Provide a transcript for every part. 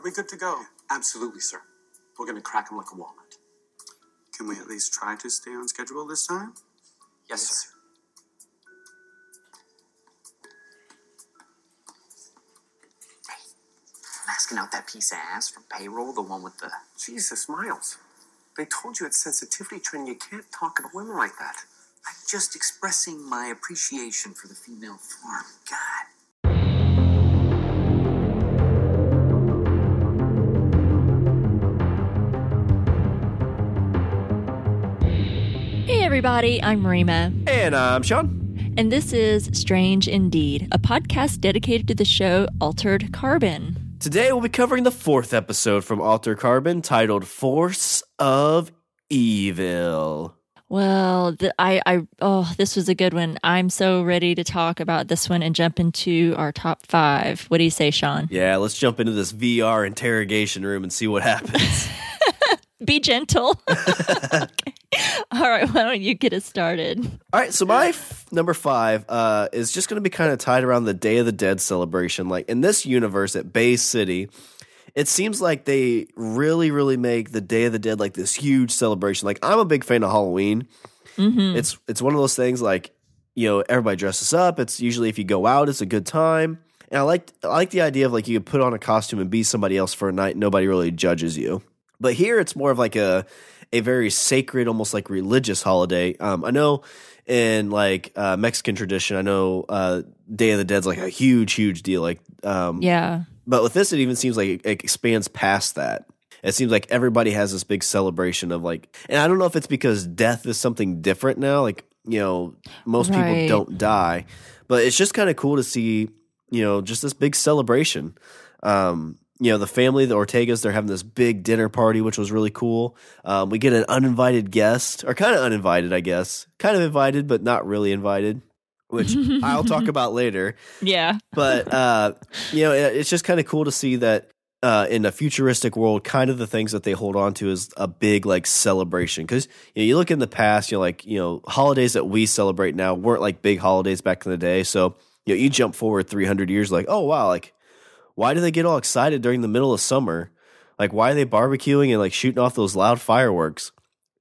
Are we good to go? Absolutely, sir. We're going to crack him like a walnut. Can we at least try to stay on schedule this time? Yes, sir. Hey, asking out that piece of ass from payroll, the one with the. Jesus, Miles. They told you at sensitivity training you can't talk about women like that. I'm just expressing my appreciation for the female form. God. Everybody, I'm Rima, And I'm Sean. and this is Strange Indeed, a podcast dedicated to the show Altered Carbon. Today we'll be covering the fourth episode from Altered Carbon titled Force of Evil. Well, the, I, I, oh, this was a good one. I'm so ready to talk about this one and jump into our top five. What do you say, Sean? Yeah, let's jump into this VR interrogation room and see what happens. Be gentle. Okay. All right, why don't you get us started? All right, so my f- number five uh, is just going to be kind of tied around the Day of the Dead celebration. Like in this universe at Bay City, it seems like they really, really make the Day of the Dead like this huge celebration. Like I'm a big fan of Halloween. Mm-hmm. It's it's one of those things like you know everybody dresses up. It's usually if you go out, it's a good time. And I like I like the idea of like you could put on a costume and be somebody else for a night. Nobody really judges you. But here it's more of like a a very sacred, almost like religious holiday. Um, I know in like uh, Mexican tradition, I know uh, Day of the Dead's like a huge, huge deal. Like, um, Yeah. but with this, it even seems like it, it expands past that. It seems like everybody has this big celebration of like, and I don't know if it's because death is something different now. Like, you know, most Right. people don't die, but it's just kind of cool to see, you know, just this big celebration. Um, you know, the family, the Ortegas, they're having this big dinner party, which was really cool. Um, we get an uninvited guest, or kind of uninvited, I guess, kind of invited, but not really invited, which I'll talk about later Yeah. but uh, you know, it- it's just kind of cool to see that uh, in a futuristic world, kind of the things that they hold on to is a big like celebration. Because you know, you look in the past, you know, like you know, holidays that we celebrate now weren't like big holidays back in the day. So you know, you jump forward three hundred years, like, oh wow, like why do they get all excited during the middle of summer? Like, why are they barbecuing and like shooting off those loud fireworks?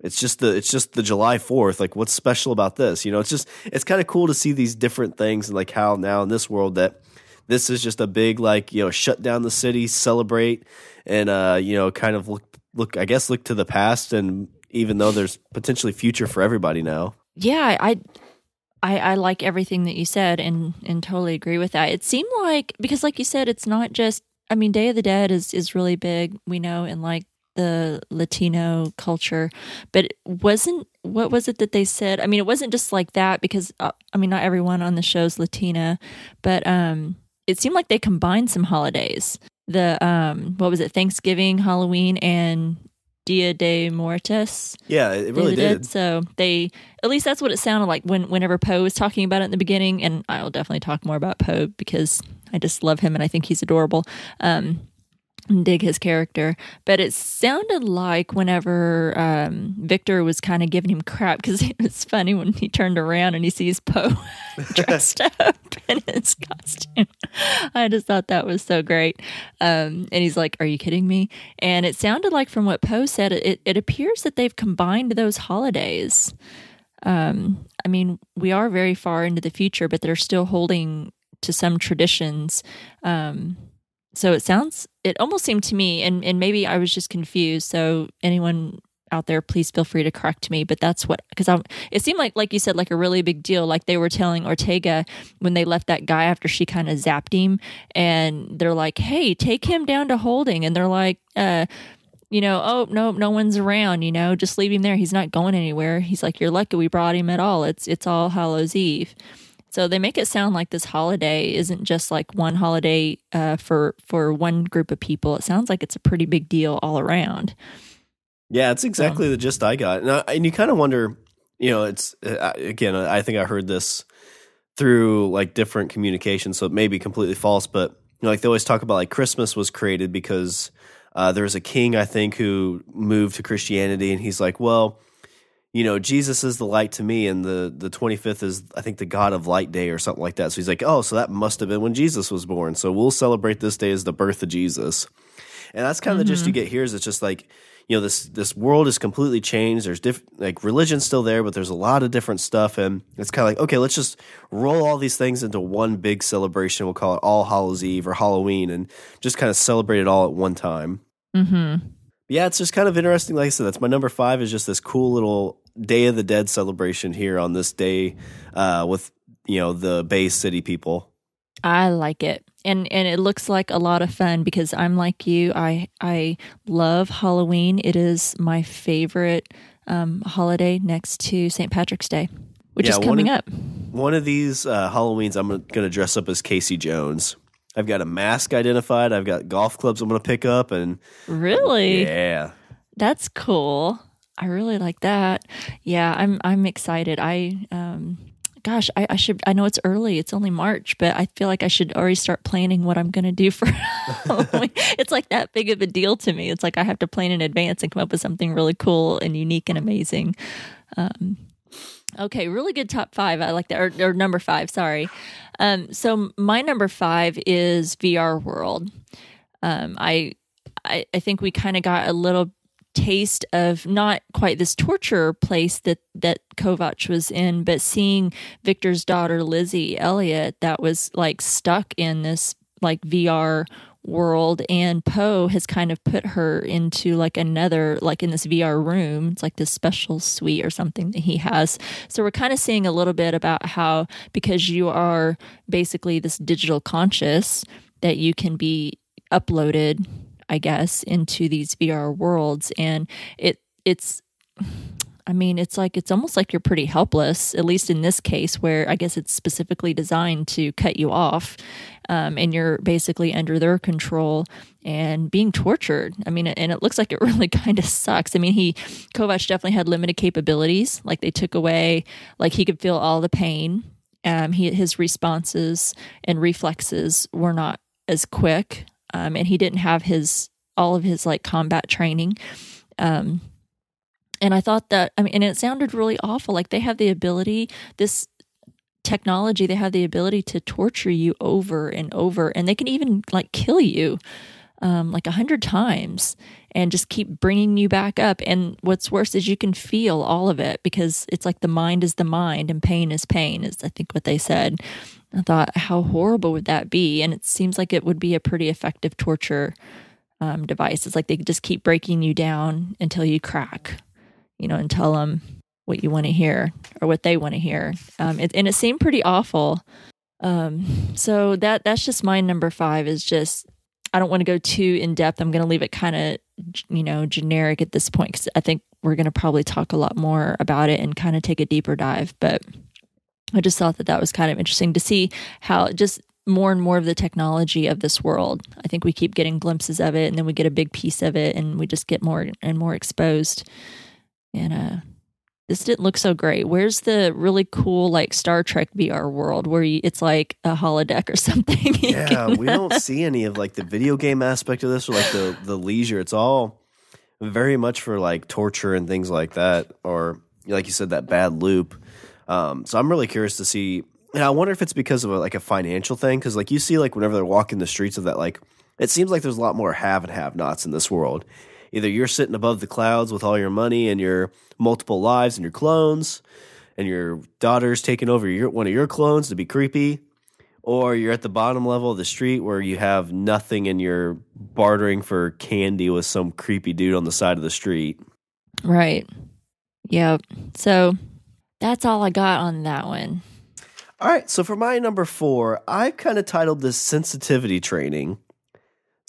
It's just the it's just the July Fourth. Like, what's special about this? You know, it's just it's kind of cool to see these different things and like how now in this world that this is just a big like you know shut down the city, celebrate, and uh you know kind of look look I guess look to the past and even though there's potentially future for everybody now. Yeah, I, I, I like everything that you said, and and totally agree with that. It seemed like because, like you said, it's not just. I mean, Day of the Dead is is really big. We know in like the Latino culture, but it wasn't. What was it that they said? I mean, it wasn't just like that because uh, I mean, not everyone on the show's Latina, but um, it seemed like they combined some holidays. The um, what was it? Thanksgiving, Halloween, and Dia de Muertos. Yeah, it really They did. So they, at least that's what it sounded like when whenever Poe was talking about it in the beginning. And I'll definitely talk more about Poe because I just love him and I think he's adorable. Um, and dig his character, but it sounded like whenever um, Victor was kind of giving him crap because it was funny when he turned around and he sees Poe dressed up in his costume. I just thought that was so great. Um, and he's like, "Are you kidding me?" And it sounded like from what Poe said, it, it appears that they've combined those holidays. Um, I mean, we are very far into the future, but they're still holding to some traditions. Um, so it sounds, it almost seemed to me, and, and maybe I was just confused. So anyone out there, please feel free to correct me. But that's what, because I, it seemed like, like you said, like a really big deal. Like they were telling Ortega when they left that guy after she kind of zapped him, and they're like, "Hey, take him down to holding," and they're like, uh, you know, oh no, no one's around. You know, just leave him there. He's not going anywhere. He's like, you're lucky we brought him at all. It's it's all Hallows Eve. So they make it sound like this holiday isn't just like one holiday uh, for for one group of people. It sounds like it's a pretty big deal all around. Yeah, it's exactly the gist I got, and, I, and you kind of wonder, you know, it's uh, again, I think I heard this through like different communications, so it may be completely false, but you know, like they always talk about like Christmas was created because uh, there was a king, I think, who moved to Christianity, and he's like, well, you know, Jesus is the light to me, and the the twenty fifth is I think the God of Light Day or something like that. So he's like, oh, so that must have been when Jesus was born. So we'll celebrate this day as the birth of Jesus, and that's kind of the gist you get here. Is it's just like you know this this world is completely changed. There's diff- like religion's still there, but there's a lot of different stuff, and it's kind of like okay, let's just roll all these things into one big celebration. We'll call it All Hallows Eve or Halloween, and just kind of celebrate it all at one time. Mm-hmm. Yeah, it's just kind of interesting. Like I said, that's my number five. Is just this cool little Day of the Dead celebration here on this day uh, with you know the Bay City people. I like it. And and it looks like a lot of fun because I'm like you. I I love Halloween. It is my favorite um, holiday next to St. Patrick's Day, which Yeah, is one coming of- up. One of these uh, Halloweens, I'm going to dress up as Casey Jones. I've got a mask identified. I've got golf clubs I'm going to pick up, and Really? yeah, That's cool. I really like that. Yeah, I'm I'm excited. I um gosh, I, I should I know it's early, it's only March, but I feel like I should already start planning what I'm gonna do for Halloween. it's like that big of a deal to me. It's like I have to plan in advance and come up with something really cool and unique and amazing. Um Okay, really good top five. I like that. Or, or number five, sorry. Um, so my number five is VR World. Um, I, I I think we kind of got a little taste of not quite this torture place that that Kovac was in, but seeing Victor's daughter Lizzie Elliot that was like stuck in this like VR world and Poe has kind of put her into like another like in this VR room. It's like this special suite or something that he has. So we're kind of seeing a little bit about how because you are basically this digital conscious that you can be uploaded I guess into these VR worlds. And it it's I mean, it's like it's almost like you're pretty helpless, at least in this case, where I guess it's specifically designed to cut you off, um, and you're basically under their control and being tortured. I mean, and it looks like it really kind of sucks. I mean, he Kovac definitely had limited capabilities. Like they took away, like he could feel all the pain. Um, he his responses and reflexes were not as quick, um, and he didn't have his all of his like combat training. Um, and I thought that I mean, and it sounded really awful. Like they have the ability, this technology, they have the ability to torture you over and over, and they can even like kill you, um, like a hundred times, and just keep bringing you back up. And what's worse is you can feel all of it because it's like the mind is the mind and pain is pain, is I think what they said. I thought, how horrible would that be? And it seems like it would be a pretty effective torture um, device. It's like they just keep breaking you down until you crack you know, and tell them what you want to hear or what they want to hear. Um, it, and it seemed pretty awful. Um, so that that's just my number five. Is just I don't want to go too in depth. I'm going to leave it kind of you know generic at this point because I think we're going to probably talk a lot more about it and kind of take a deeper dive. But I just thought that that was kind of interesting to see how just more and more of the technology of this world. I think we keep getting glimpses of it, and then we get a big piece of it, and we just get more and more exposed. And uh this didn't look so great. Where's the really cool like Star Trek VR world where you, it's like a holodeck or something? Yeah, can- we don't see any of like the video game aspect of this or like the the leisure. It's all very much for like torture and things like that, or like you said, that bad loop. Um, so I'm really curious to see. And I wonder if it's because of a, like a financial thing, because like you see, like whenever they're walking the streets of that, like it seems like there's a lot more have and have nots in this world. Either you're sitting above the clouds with all your money and your multiple lives and your clones, and your daughter's taking over your one of your clones to be creepy, or you're at the bottom level of the street where you have nothing and you're bartering for candy with some creepy dude on the side of the street. right. Yep. So that's all I got on that one. All right, so for my number four, I kind of titled this sensitivity training.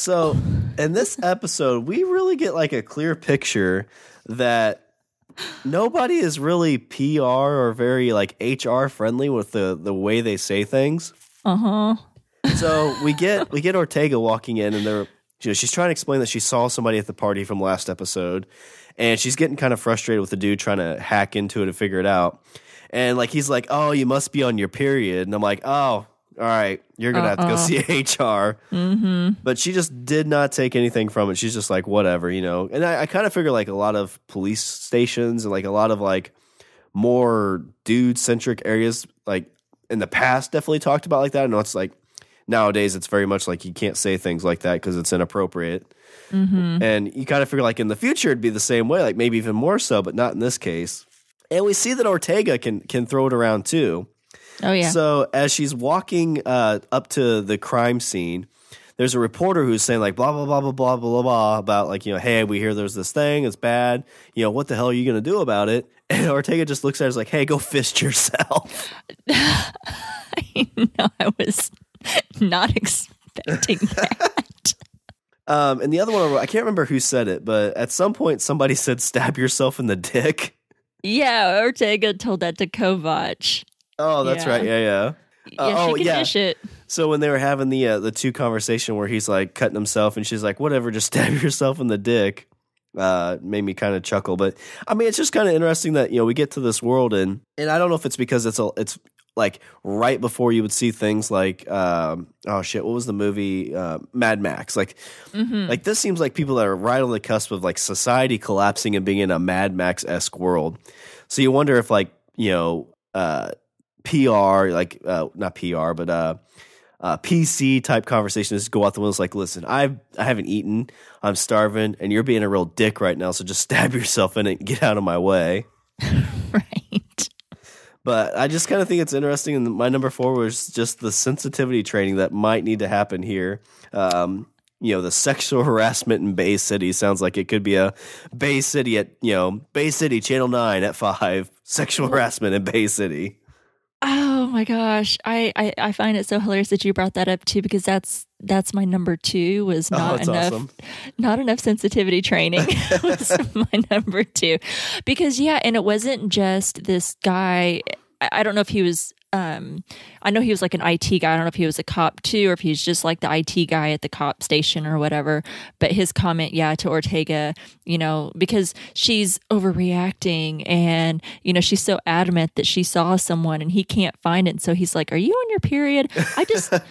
So in this episode, we really get like a clear picture that nobody is really PR or very like HR friendly with the the way they say things. Uh huh. So we get we get Ortega walking in, and they're you know she's trying to explain that she saw somebody at the party from last episode, and she's getting kind of frustrated with the dude trying to hack into it and figure it out. And like he's like, "Oh, you must be on your period," and I'm like, "Oh, all right, you're gonna have to go Uh-uh. see HR. Mm-hmm. But she just did not take anything from it. She's just like, whatever, you know. And I, I kind of figure like a lot of police stations and like a lot of like more dude centric areas, like in the past, definitely talked about like that. I know it's like nowadays it's very much like you can't say things like that because it's inappropriate. Mm-hmm. And you kind of figure like in the future it'd be the same way, like maybe even more so, but not in this case. And we see that Ortega can can throw it around too. Oh yeah. So as she's walking uh, up to the crime scene, there's a reporter who's saying like blah blah blah blah blah blah blah about like you know hey we hear there's this thing it's bad you know what the hell are you gonna do about it and Ortega just looks at her like hey go fist yourself no, I was not expecting that. um, and the other one I can't remember who said it but at some point somebody said stab yourself in the dick yeah, Ortega told that to Kovac. Oh that's Yeah. right yeah yeah Yeah, Uh, oh, can yeah. dish it. So when they were having the uh, the two conversation where he's like cutting himself and she's like, "Whatever, just stab yourself in the dick," uh, made me kind of chuckle. But I mean, it's just kind of interesting that you know we get to this world and and I don't know if it's because it's a it's like right before you would see things like um, oh shit, what was the movie uh, Mad Max? Like hmm like this seems like people that are right on the cusp of like society collapsing and being in a Mad Max esque world. So you wonder if like you know uh, PR like uh, not PR but uh, uh, PC type conversations go out the window. It's like, listen, I I haven't eaten, I'm starving, and you're being a real dick right now. So just stab yourself in it and get out of my way. Right. But I just kind of think it's interesting. And my number four was just the sensitivity training that might need to happen here. Um, you know, the sexual harassment in Bay City sounds like it could be a Bay City at, you know, Bay City Channel 9 at 5, sexual harassment in Bay City. Oh my gosh, I, I I find it so hilarious that you brought that up too because that's that's my number two was Oh, not that's enough awesome. not enough sensitivity training. Was my number two. Because yeah and it wasn't just this guy I, I don't know if he was um I know he was like an IT guy I don't know if he was a cop too or if he's just like the IT guy at the cop station or whatever but his comment yeah to Ortega you know because she's overreacting and you know she's so adamant that she saw someone and he can't find it And so he's like are you on your period I just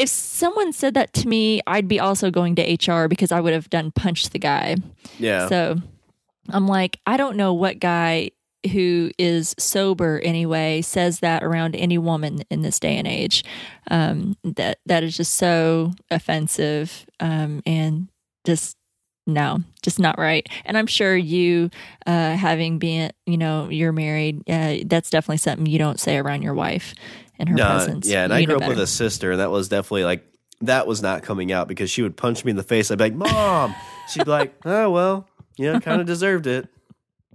if someone said that to me, I'd be also going to HR because I would have done punched the guy. Yeah. So I'm like, I don't know what guy who is sober anyway says that around any woman in this day and age. Um, that that is just so offensive um, and just no, just not right. And I'm sure you, uh, having been, you know, you're married, uh, that's definitely something you don't say around your wife in her No, presence. yeah, and You I grew up better. with a sister, and that was definitely like, that was not coming out because she would punch me in the face. I'd be like, Mom. She'd be like, Oh, well, you know, kind of deserved it.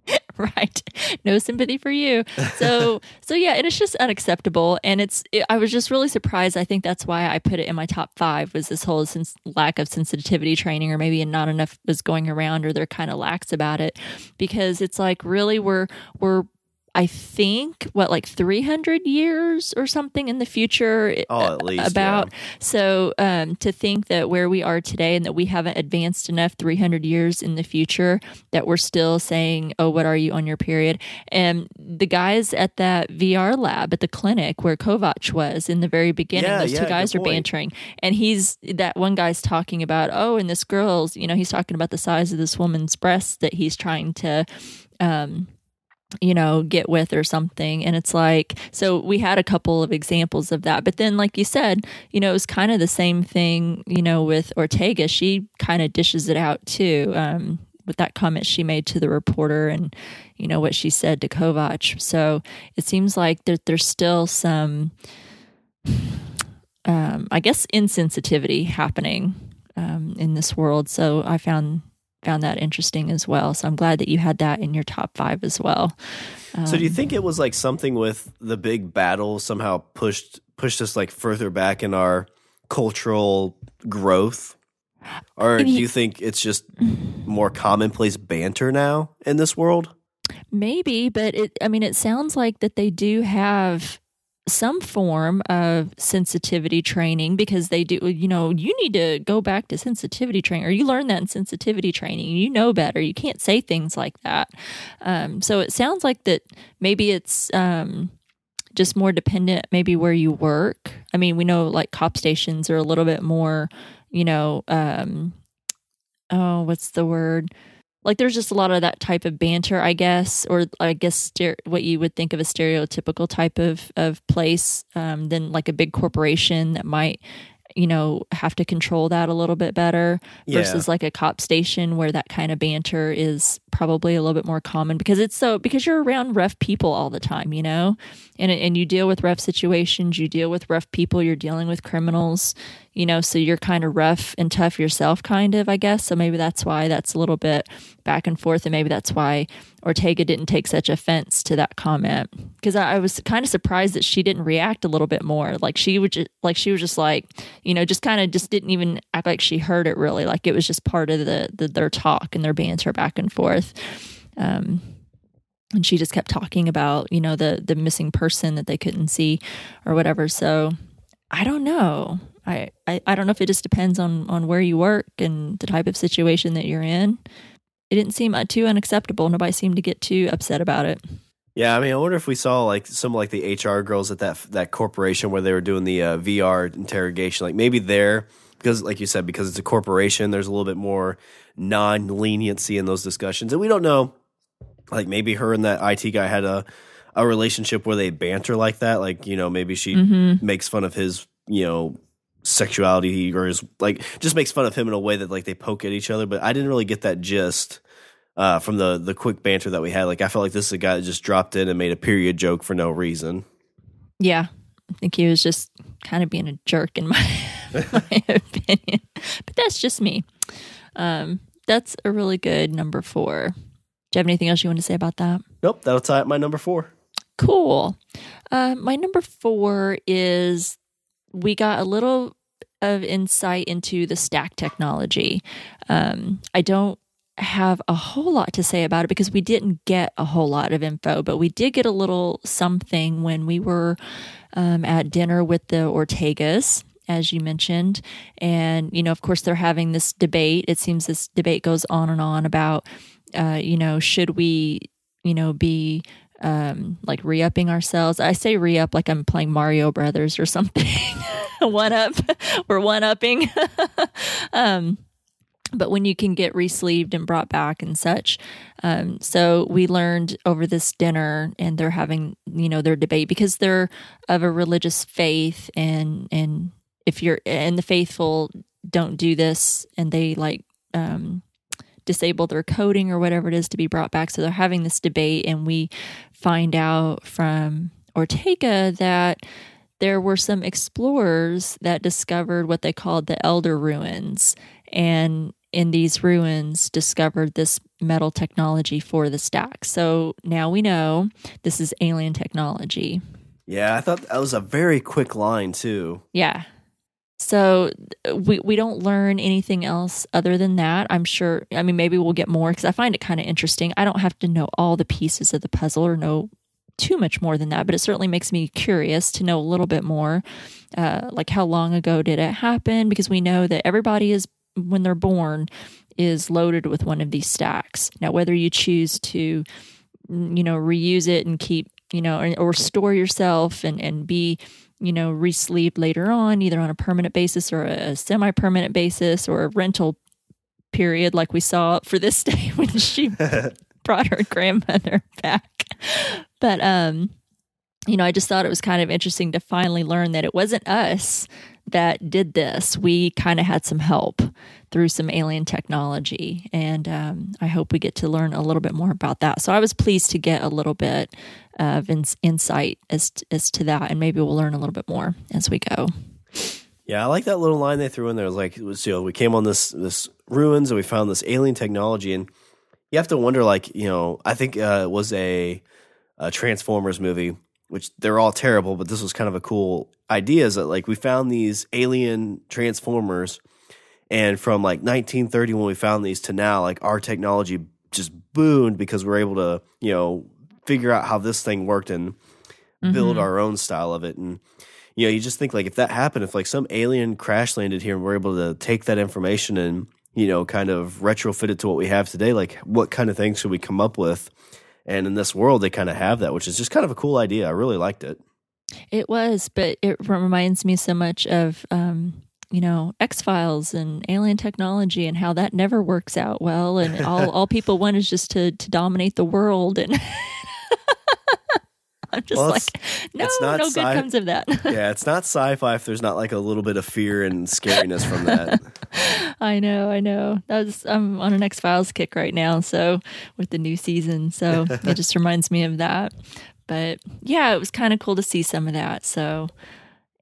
right. No sympathy for you. So so yeah and it's just unacceptable. And it's it, i was just really surprised. I think that's why i put it in my top five was this whole sens- lack of sensitivity training or maybe not enough was going around or they're kind of lax about it. Because it's like really we're we're I think what like 300 years or something in the future Oh, at least, about yeah. so um, to think that where we are today and that we haven't advanced enough 300 years in the future that we're still saying, oh, what are you on your period? And the guys at that VR lab at the clinic where Kovac was in the very beginning, Yeah, those yeah, two guys are point. bantering. And he's that one guy's talking about, oh, and this girl's, you know, he's talking about the size of this woman's breasts that he's trying to. Um, you know, get with or something. And it's like, so we had a couple of examples of that. But then, like you said, you know, it was kind of the same thing, you know, with Ortega. She kind of dishes it out too. Um, with that comment she made to the reporter and you know what she said to Kovac. So it seems like there, there's still some um, I guess insensitivity happening um, in this world. So I found found that interesting as well. So I'm glad that you had that in your top five as well. So do you um, think it was like something with the big battle somehow pushed pushed us like further back in our cultural growth? Or do you think it's just more commonplace banter now in this world? Maybe, but it I mean it sounds like that they do have some form of sensitivity training because they do you know you need to go back to sensitivity training or you learn that in sensitivity training you know better you can't say things like that um, so it sounds like that maybe it's um, just more dependent maybe where you work. I mean, we know like cop stations are a little bit more, you know, um oh, what's the word? Like there's just a lot of that type of banter, I guess, or I guess stere- what you would think of a stereotypical type of of place um, than like a big corporation that might you know have to control that a little bit better Yeah. versus like a cop station where that kind of banter is probably a little bit more common because it's so because you're around rough people all the time you know and and you deal with rough situations you deal with rough people you're dealing with criminals you know so you're kind of rough and tough yourself kind of i guess. So maybe that's why that's a little bit back and forth and maybe that's why ortega didn't take such offense to that comment. Because I, I was kind of surprised that she didn't react a little bit more. Like she would just like she was just like you know just kind of just didn't even act like she heard it really. Like it was just part of the, the their talk and their banter back and forth. Um and she just kept talking about you know the the missing person that they couldn't see or whatever. So i don't know I, I i don't know if it just depends on on where you work and the type of situation that you're in it didn't seem uh, too unacceptable nobody seemed to get too upset about it Yeah, I mean, I wonder if we saw like some like the HR girls at that that corporation where they were doing the uh, VR interrogation. Like maybe there because, like you said, because it's a corporation, there's a little bit more non leniency in those discussions, and we don't know. Like maybe her and that IT guy had a a relationship where they banter like that. Like you know, maybe she makes fun of his you know sexuality or his like just makes fun of him in a way that like they poke at each other. But I didn't really get that gist uh, from the the quick banter that we had. Like I felt like this is a guy that just dropped in and made a period joke for no reason. yeah i think he was just kind of being a jerk in my my opinion but that's just me um that's a really good number four do you have anything else you want to say about that Nope, that'll tie up my number four. Cool. Uh, my number four is we got a little of insight into the stack technology. Um, I don't have a whole lot to say about it because we didn't get a whole lot of info, but we did get a little something when we were um, at dinner with the Ortegas. As you mentioned. And, you know, of course, they're having this debate. It seems this debate goes on and on about, uh, you know, should we, you know, be um like re-upping ourselves. I say re-up like i'm playing mario brothers or something. One up. We're one upping um but when you can get re-sleeved and brought back and such um so we learned over this dinner and they're having you know their debate because they're of a religious faith and and if you're and the faithful don't do this and they like um disable their coding or whatever it is to be brought back. So they're having this debate, and we find out from Ortega that there were some explorers that discovered what they called the Elder Ruins, and in these ruins discovered this metal technology for the stack. So now we know this is alien technology. Yeah, I thought that was a very quick line too. Yeah. So we we don't learn anything else other than that. I'm sure. I mean, maybe we'll get more because I find it kind of interesting. I don't have to know all the pieces of the puzzle or know too much more than that, but it certainly makes me curious to know a little bit more. Uh, like how long ago did it happen? Because we know that everybody is when they're born is loaded with one of these stacks. Now, whether you choose to you know reuse it and keep you know or, or store yourself and and be you know re-sleeved later on either on a permanent basis or a semi-permanent basis or a rental period like we saw for this day when she brought her grandmother back. But um you know i just thought it was kind of interesting to finally learn that it wasn't us that did this. We kind of had some help through some alien technology and um, i hope we get to learn a little bit more about that. So i was pleased to get a little bit of ins- insight as, as to that and maybe we'll learn a little bit more as we go Yeah, I like that little line they threw in there. It was like, was, you know, we came on this this ruins and we found this alien technology, and you have to wonder, like, you know, I think uh, it was a, a Transformers movie, which they're all terrible, but this was kind of a cool idea. Is that like we found these alien Transformers, and from like 1930 when we found these to now, like our technology just boomed because we are able to, you know, figure out how this thing worked and build our own style of it and you know, you just think like if that happened, if like some alien crash landed here and we're able to take that information and, you know, kind of retrofit it to what we have today, like what kind of things should we come up with? And in this world, they kind of have that, which is just kind of a cool idea. I really liked it. It was, but it reminds me so much of, um, you know, X Files and alien technology and how that never works out well, and all all people want is just to to dominate the world, and I'm just Well, like, no, no good sci- comes of that. yeah, it's not sci-fi if there's not like a little bit of fear and scariness from that. I know, I know. That was I'm on an X Files kick right now, so with the new season, so it just reminds me of that. But yeah, it was kind of cool to see some of that. So,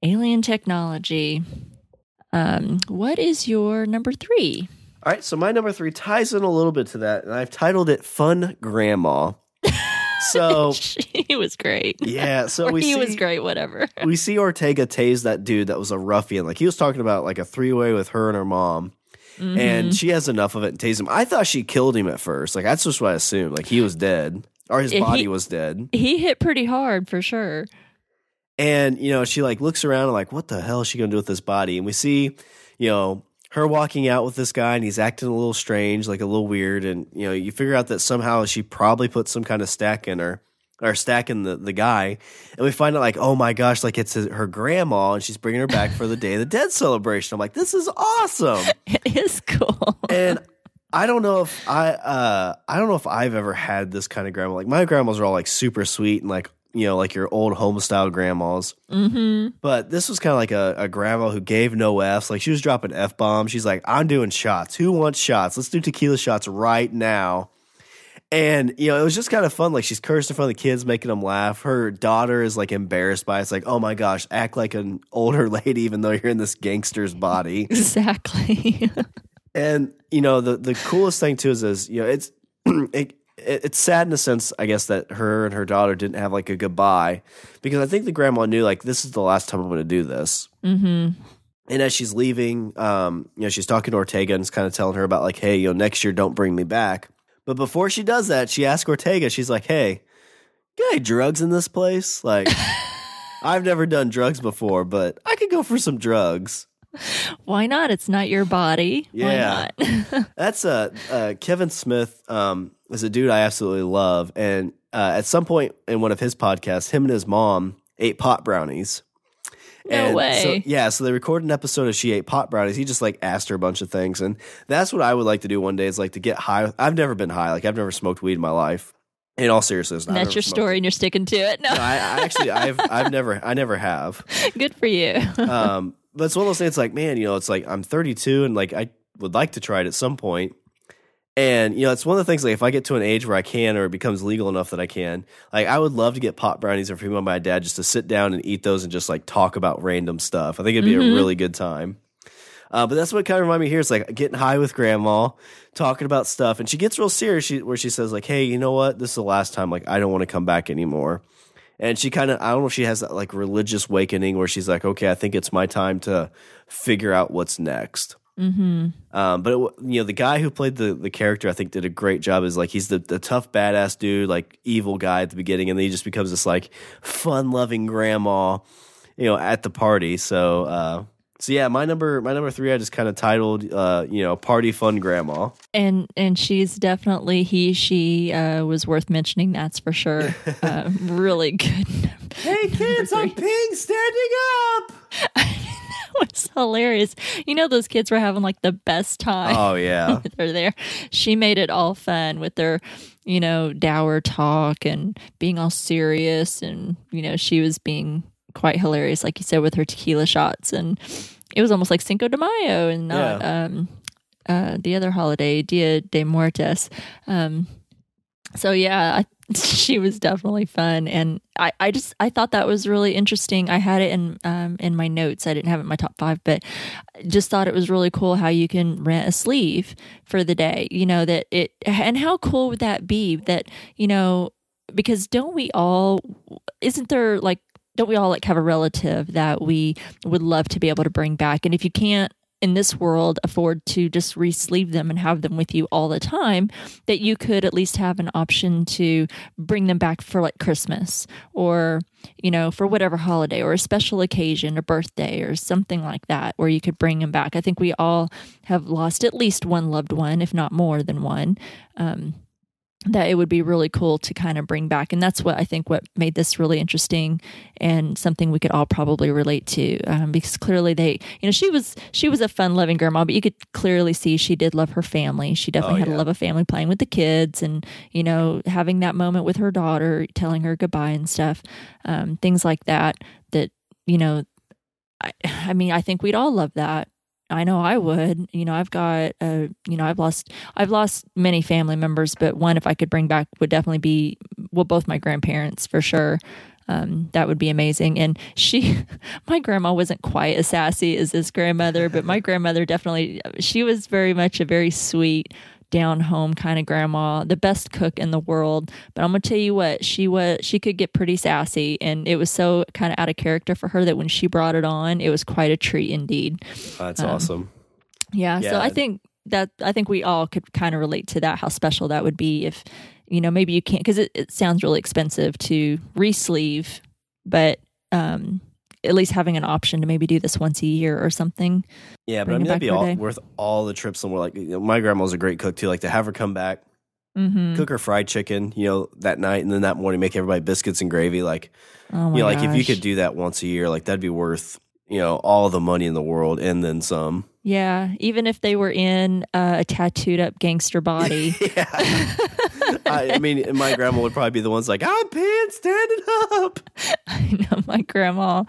alien technology. Um, what is your number three? All right, so my number three ties in a little bit to that, and I've titled it "Fun Grandma." So he was great. yeah, so we he see was great. Whatever. we see Ortega tase that dude that was a ruffian. Like he was talking about like a three way with her and her mom. Mm-hmm. And she has enough of it and tase him. I thought she killed him at first. Like that's just what I assumed. Like he was dead. Or his Yeah, he- body was dead. He hit pretty hard for sure. And, you know, she like looks around and like, what the hell is she gonna do with this body? And we see, you know, her walking out with this guy and he's acting a little strange, like a little weird. And, you know, you figure out that somehow she probably put some kind of stack in her or stack in the, the guy. And we find out like, oh my gosh, like it's her grandma and she's bringing her back for the Day of the Dead celebration. I'm like, this is awesome. It is cool. and I don't know if I uh I don't know if I've ever had this kind of grandma. Like my grandmas are all like super sweet and like you know like your old home style grandmas. Mm-hmm. But this was kind of like a, a grandma who gave no f's. Like she was dropping f bombs. She's like, I'm doing shots. Who wants shots? Let's do tequila shots right now. And you know, it was just kind of fun. Like she's cursed in front of the kids, making them laugh. Her daughter is like embarrassed by it. It's like, oh my gosh, act like an older lady, even though you're in this gangster's body. Exactly. And you know the the coolest thing too is, is you know it's it, it, it's sad in a sense I guess that her and her daughter didn't have like a goodbye because I think the grandma knew like this is the last time I'm going to do this. mm-hmm. And as she's leaving, um, you know she's talking to Ortega and is kind of telling her about like, hey, you know, next year don't bring me back. But before she does that, she asks Ortega. She's like, hey, got any drugs in this place? Like, I've never done drugs before, but I could go for some drugs. Why not? It's not your body. Yeah. Why not? That's uh, uh Kevin Smith um is a dude I absolutely love and uh, at some point in one of his podcasts him and his mom ate pot brownies. No And way. So, yeah, so they recorded an episode of She Ate Pot Brownies. He just like asked her a bunch of things, and that's what I would like to do one day. Is like to get high. I've never been high. Like I've never smoked weed in my life. In all seriousness, that's your story, it. and you're sticking to it. No, No, I, I actually, I've, I've never, I never have. good for you. um, but it's one of those things like, man, you know, it's like I'm 32 and like I would like to try it at some point. And, you know, it's one of the things like if I get to an age where I can or it becomes legal enough that I can, like I would love to get pot brownies or and my dad just to sit down and eat those and just like talk about random stuff. I think it'd be a really good time. Uh, but that's what kind of reminded me here. It's like getting high with grandma, talking about stuff, and she gets real serious. She, where she says like, "Hey, you know what? This is the last time. Like, I don't want to come back anymore." And she kind of, I don't know if she has that like religious awakening where she's like, "Okay, I think it's my time to figure out what's next." mm-hmm. Um, but it, you know, the guy who played the the character, I think, did a great job. Is like he's the the tough badass dude, like evil guy at the beginning, and then he just becomes this like fun loving grandma, you know, at the party. So, uh, so yeah, my number my number three, I just kind of titled, uh, you know, party fun grandma. And and she's definitely he she uh, was worth mentioning. That's for sure. uh, really good. Hey kids, I'm Ping standing up. That was hilarious. You know those kids were having like the best time. Oh yeah, they're there. She made it all fun with their, you know, dour talk and being all serious. And, you know, she was being quite hilarious, like you said, with her tequila shots. And it was almost like Cinco de Mayo and not um, uh, the other holiday, Dia de Muertos. Um, so, yeah, I, she was definitely fun. And I, I just, I thought that was really interesting. I had it in, um, in my notes. I didn't have it in my top five, but just thought it was really cool how you can rent a sleeve for the day. You know that it and how cool would that be that you know because don't we all isn't there like don't we all like have a relative that we would love to be able to bring back? And if you can't in this world afford to just re-sleeve them and have them with you all the time that you could at least have an option to bring them back for like christmas or you know for whatever holiday or a special occasion a birthday or something like that where you could bring them back. I think we all have lost at least one loved one if not more than one. Um, that it would be really cool to kind of bring back. And that's what i think what made this really interesting and something we could all probably relate to um, because clearly they you know she was she was a fun loving grandma but you could clearly see she did love her family. She definitely Oh, had yeah. a love of family playing with the kids and you know having that moment with her daughter telling her goodbye and stuff um, things like that that you know I, I mean i think we'd all love that I know I would. You know, I've got uh, you know, I've lost I've lost many family members, but one if I could bring back would definitely be well both my grandparents for sure. Um, that would be amazing. And she, my grandma wasn't quite as sassy as this grandmother, but my grandmother definitely, she was very much a very sweet, down home kind of grandma, the best cook in the world. But I'm gonna tell you what, she was she could get pretty sassy, and it was so kind of out of character for her that when she brought it on, it was quite a treat indeed. That's Um, awesome. Yeah, so I think that I think we all could kind of relate to that. How special that would be if you know maybe you can't because it, it sounds really expensive to re-sleeve, but um, at least having an option to maybe do this once a year or something. Yeah, but I mean that'd be all, worth all the trips. And we're like, you know, my grandma was a great cook too. Like to have her come back, Mm-hmm. cook her fried chicken, you know, that night, and then that morning make everybody biscuits and gravy. Like, Oh you know, like if you could do that once a year, like that'd be worth you know all the money in the world and then some. yeah, even if they were in uh, a tattooed up gangster body. Yeah. I, I mean, my grandma would probably be the ones like, I'm peeing standing up. I know my grandma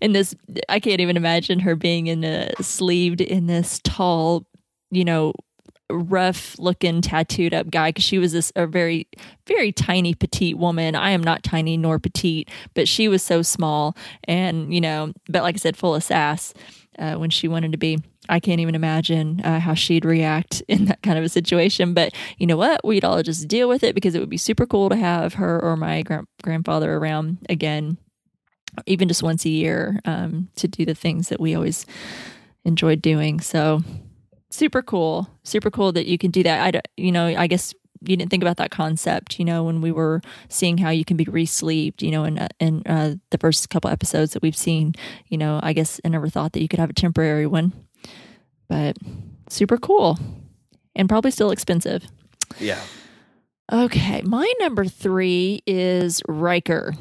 in this I can't even imagine her being in a sleeved in this tall, you know, rough looking tattooed up guy because she was this a very very tiny petite woman. I am not tiny nor petite, but she was so small and you know, but like I said, full of sass uh, when she wanted to be. I can't even imagine uh, how she'd react in that kind of a situation. But you know what? We'd all just deal with it because it would be super cool to have her or my gra- grandfather around again even just once a year um, to do the things that we always enjoyed doing. So super cool, super cool that you can do that. I, don't- you know, I guess you didn't think about that concept, you know, when we were seeing how you can be re-sleeved, you know, in, uh, in uh, the first couple episodes that we've seen, you know, I guess I never thought that you could have a temporary one, but super cool and probably still expensive. Yeah. Okay, my number three is Riker.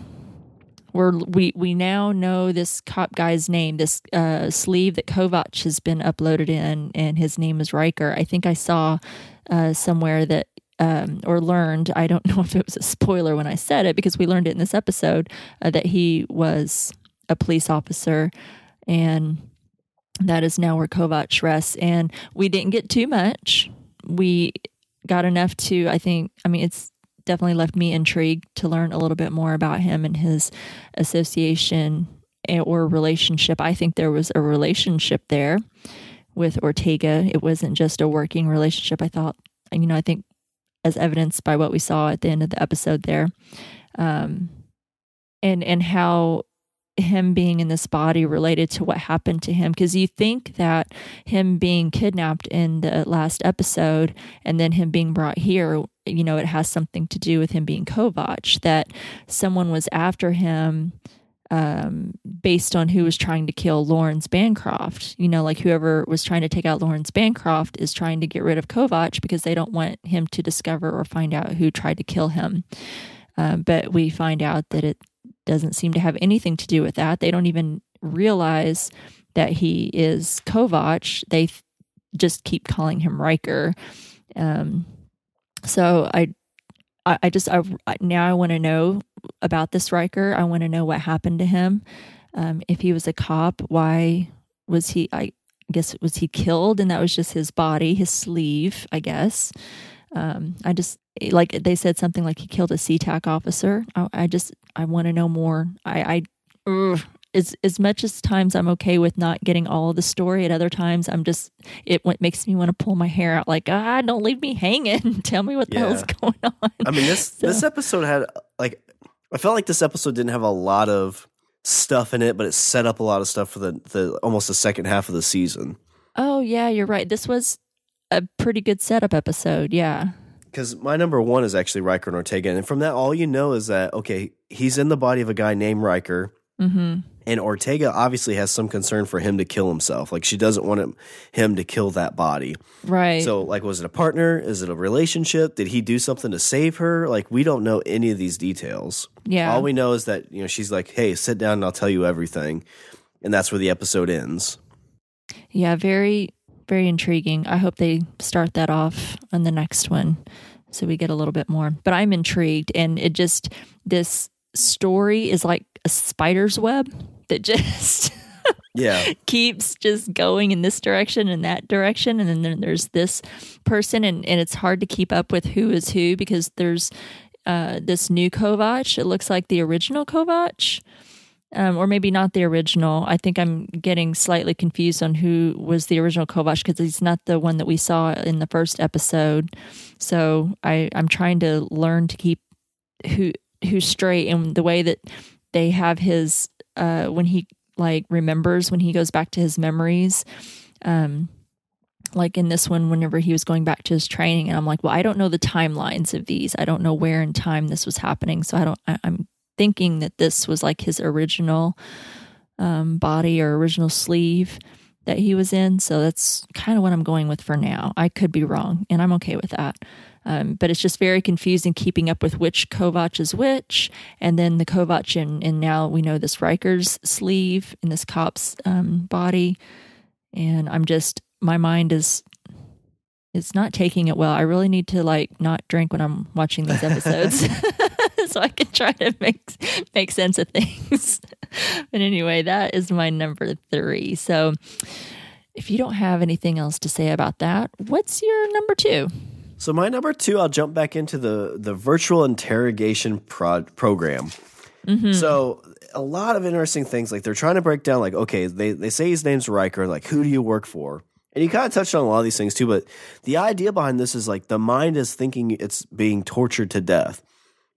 We're, we we now know this cop guy's name, this uh, sleeve that Kovac has been uploaded in, and his name is Riker. I think I saw uh, somewhere that um, or learned. I don't know if it was a spoiler when I said it because we learned it in this episode uh, that he was a police officer, and that is now where Kovac rests. And we didn't get too much. We got enough to I think I mean it's definitely left me intrigued to learn a little bit more about him and his association or relationship. I think there was a relationship there with Ortega. It wasn't just a working relationship. I thought, you know, I think as evidenced by what we saw at the end of the episode there, um, and and how him being in this body related to what happened to him because you think that him being kidnapped in the last episode and then him being brought here you know it has something to do with him being Kovac that someone was after him um, based on who was trying to kill Laurens Bancroft. You know, like whoever was trying to take out Laurens Bancroft is trying to get rid of Kovac because they don't want him to discover or find out who tried to kill him. Um, but we find out that it doesn't seem to have anything to do with that. They don't even realize that he is Kovac. They th- just keep calling him Riker. Um, so I, I, I just I, now I want to know about this Riker. I want to know what happened to him. Um, if he was a cop, why was he? I guess was he killed, and that was just his body, his sleeve. I guess. Um, I just like they said something like he killed a CTAC officer. I, I just I want to know more. I, I ugh, as as much as times I'm okay with not getting all of the story. At other times I'm just it makes me want to pull my hair out. Like ah, don't leave me hanging. Tell me what the hell's going on. I mean this So- this episode had like I felt like this episode didn't have a lot of stuff in it, but it set up a lot of stuff for the the almost the second half of the season. Oh yeah, you're right. This was a pretty good setup episode. Yeah. Because my number one is actually Riker and Ortega, and from that, all you know is that okay, he's in the body of a guy named Riker. Mm-hmm. And Ortega obviously has some concern for him to kill himself. Like she doesn't want him, him to kill that body. Right. So, like, was it a partner? Is it a relationship? Did he do something to save her? Like, we don't know any of these details. yeah. All we know is that, you know, she's like, hey, sit down and I'll tell you everything. And that's where the episode ends. Yeah, very, very intriguing. I hope they start that off on the next one so we get a little bit more. But I'm intrigued. And it just, this story is like a spider's web that just Yeah. keeps just going in this direction and that direction. And then there's this person, and, and it's hard to keep up with who is who because there's uh, this new Kovac. It looks like the original Kovac um, or maybe not the original. I think I'm getting slightly confused on who was the original Kovac because he's not the one that we saw in the first episode. So I, I'm trying to learn to keep who who's straight and the way that they have his uh, when he like remembers when he goes back to his memories. Um, like in this one, whenever he was going back to his training, and I'm like, well, I don't know the timelines of these. I don't know where in time this was happening, so I don't. I, I'm thinking that this was like his original um, body or original sleeve that he was in. So that's kind of what I'm going with for now. I could be wrong, and I'm okay with that. Um, but it's just very confusing keeping up with which Kovac is which, and then the Kovac in, and now we know this Ryker's sleeve in this cop's um, body, and I'm just my mind is it's not taking it well. I really need to like not drink when I'm watching these episodes. so I can try to make make sense of things. but anyway, that is my number 3. So if you don't have anything else to say about that, what's your number 2? So my number two, I'll jump back into the the virtual interrogation prod, program. Mm-hmm. So a lot of interesting things. Like they're trying to break down. Like okay, they they say his name's Ryker. Like who do you work for? And you kind of touched on a lot of these things too. But the idea behind this is like the mind is thinking it's being tortured to death.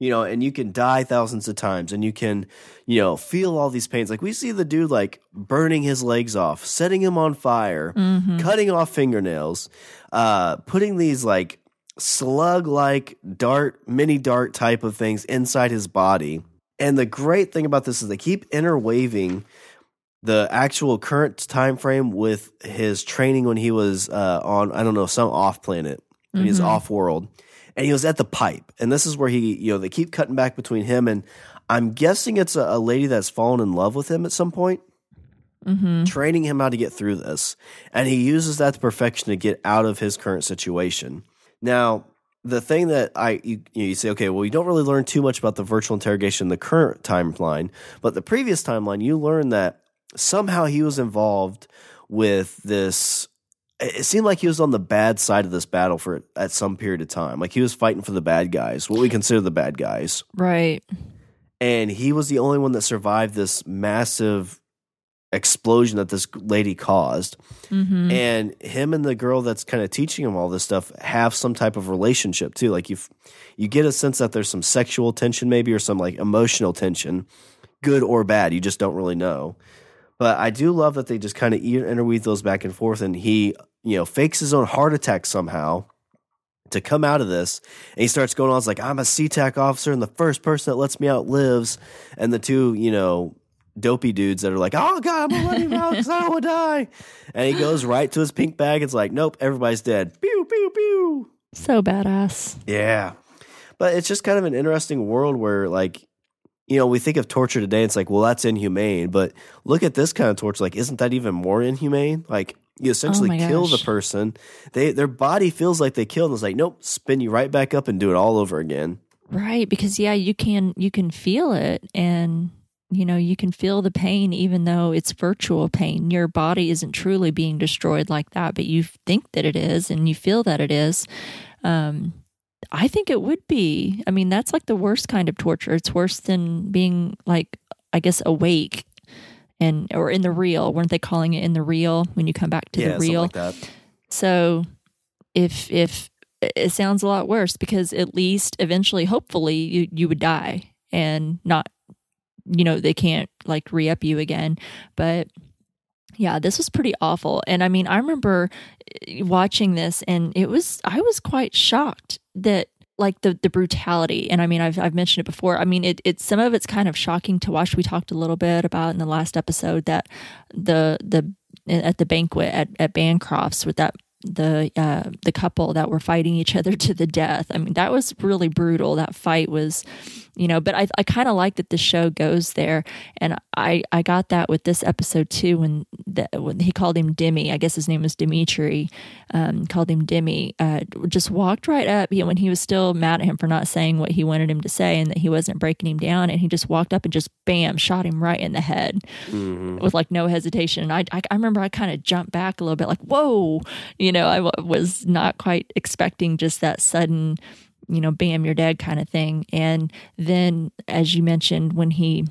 You know, and you can die thousands of times, and you can, you know, feel all these pains. Like we see the dude like burning his legs off, setting him on fire, cutting off fingernails, uh, putting these like slug like dart, mini dart type of things inside his body. And the great thing about this is they keep interweaving the actual current time frame with his training when he was uh, on I don't know some off planet, when he was off world, and he was at the pipe. And this is where he you know they keep cutting back between him and I'm guessing it's a, a lady that's fallen in love with him at some point mm-hmm. training him how to get through this. And he uses that to perfection to get out of his current situation. Now, the thing that I you, you, know, you say, okay, well, you don't really learn too much about the virtual interrogation in the current timeline, but the previous timeline, you learn that somehow he was involved with this. It seemed like he was on the bad side of this battle for at some period of time. Like he was fighting for the bad guys, what we consider the bad guys Right. and he was the only one that survived this massive explosion that this lady caused. Mm-hmm. And him and the girl that's kind of teaching him all this stuff have some type of relationship too. Like you, you get a sense that there's some sexual tension, maybe, or some like emotional tension, good or bad. You just don't really know. But I do love that they just kind of interweave those back and forth, and he, you know, fakes his own heart attack somehow to come out of this. And he starts going on, it's like, I'm a CTAC officer, and the first person that lets me out lives. And the two, you know, dopey dudes that are like, oh, God, I'm going to let him out because I don't want to die. And he goes right to his pink bag. It's like, nope, everybody's dead. Pew, pew, pew. So badass. Yeah. But it's just kind of an interesting world where, like, you know, we think of torture today. It's like, well, that's inhumane. But look at this kind of torture. Like, isn't that even more inhumane? Like, you essentially my kill the person. They their body feels like they killed. And it's like, nope, spin you right back up and do it all over again. Right, because yeah, you can you can feel it and you know, you can feel the pain even though it's virtual pain. Your body isn't truly being destroyed like that, but you think that it is and you feel that it is. Um I think it would be. I mean, that's like the worst kind of torture. It's worse than being like I guess awake and or in the real. Weren't they calling it in the real when you come back to yeah, the real? like that. So if if it sounds a lot worse because at least eventually hopefully you you would die and not you know they can't like re-up you again but yeah this was pretty awful and i mean i remember eh, watching this and it was i was quite shocked that like the the brutality and i mean i've, I've mentioned it before i mean it, it some of it's kind of shocking to watch we talked a little bit about in the last episode that the the at the banquet at, at bancroft's with that the uh, the couple that were fighting each other to the death. I mean, that was really brutal. That fight was, you know. But I I kind of like that the show goes there, and I I got that with this episode too when the, when he called him Demi. I guess his name was Dimitri. Um, called him Demi. Uh, just walked right up. He, when he was still mad at him for not saying what he wanted him to say, and that he wasn't breaking him down, and he just walked up and just bam shot him right in the head with like no hesitation. And I I, I remember I kind of jumped back a little bit, like whoa. You you know, I w- was not quite expecting just that sudden, you know, bam, you're dead kind of thing. And then, as you mentioned, when he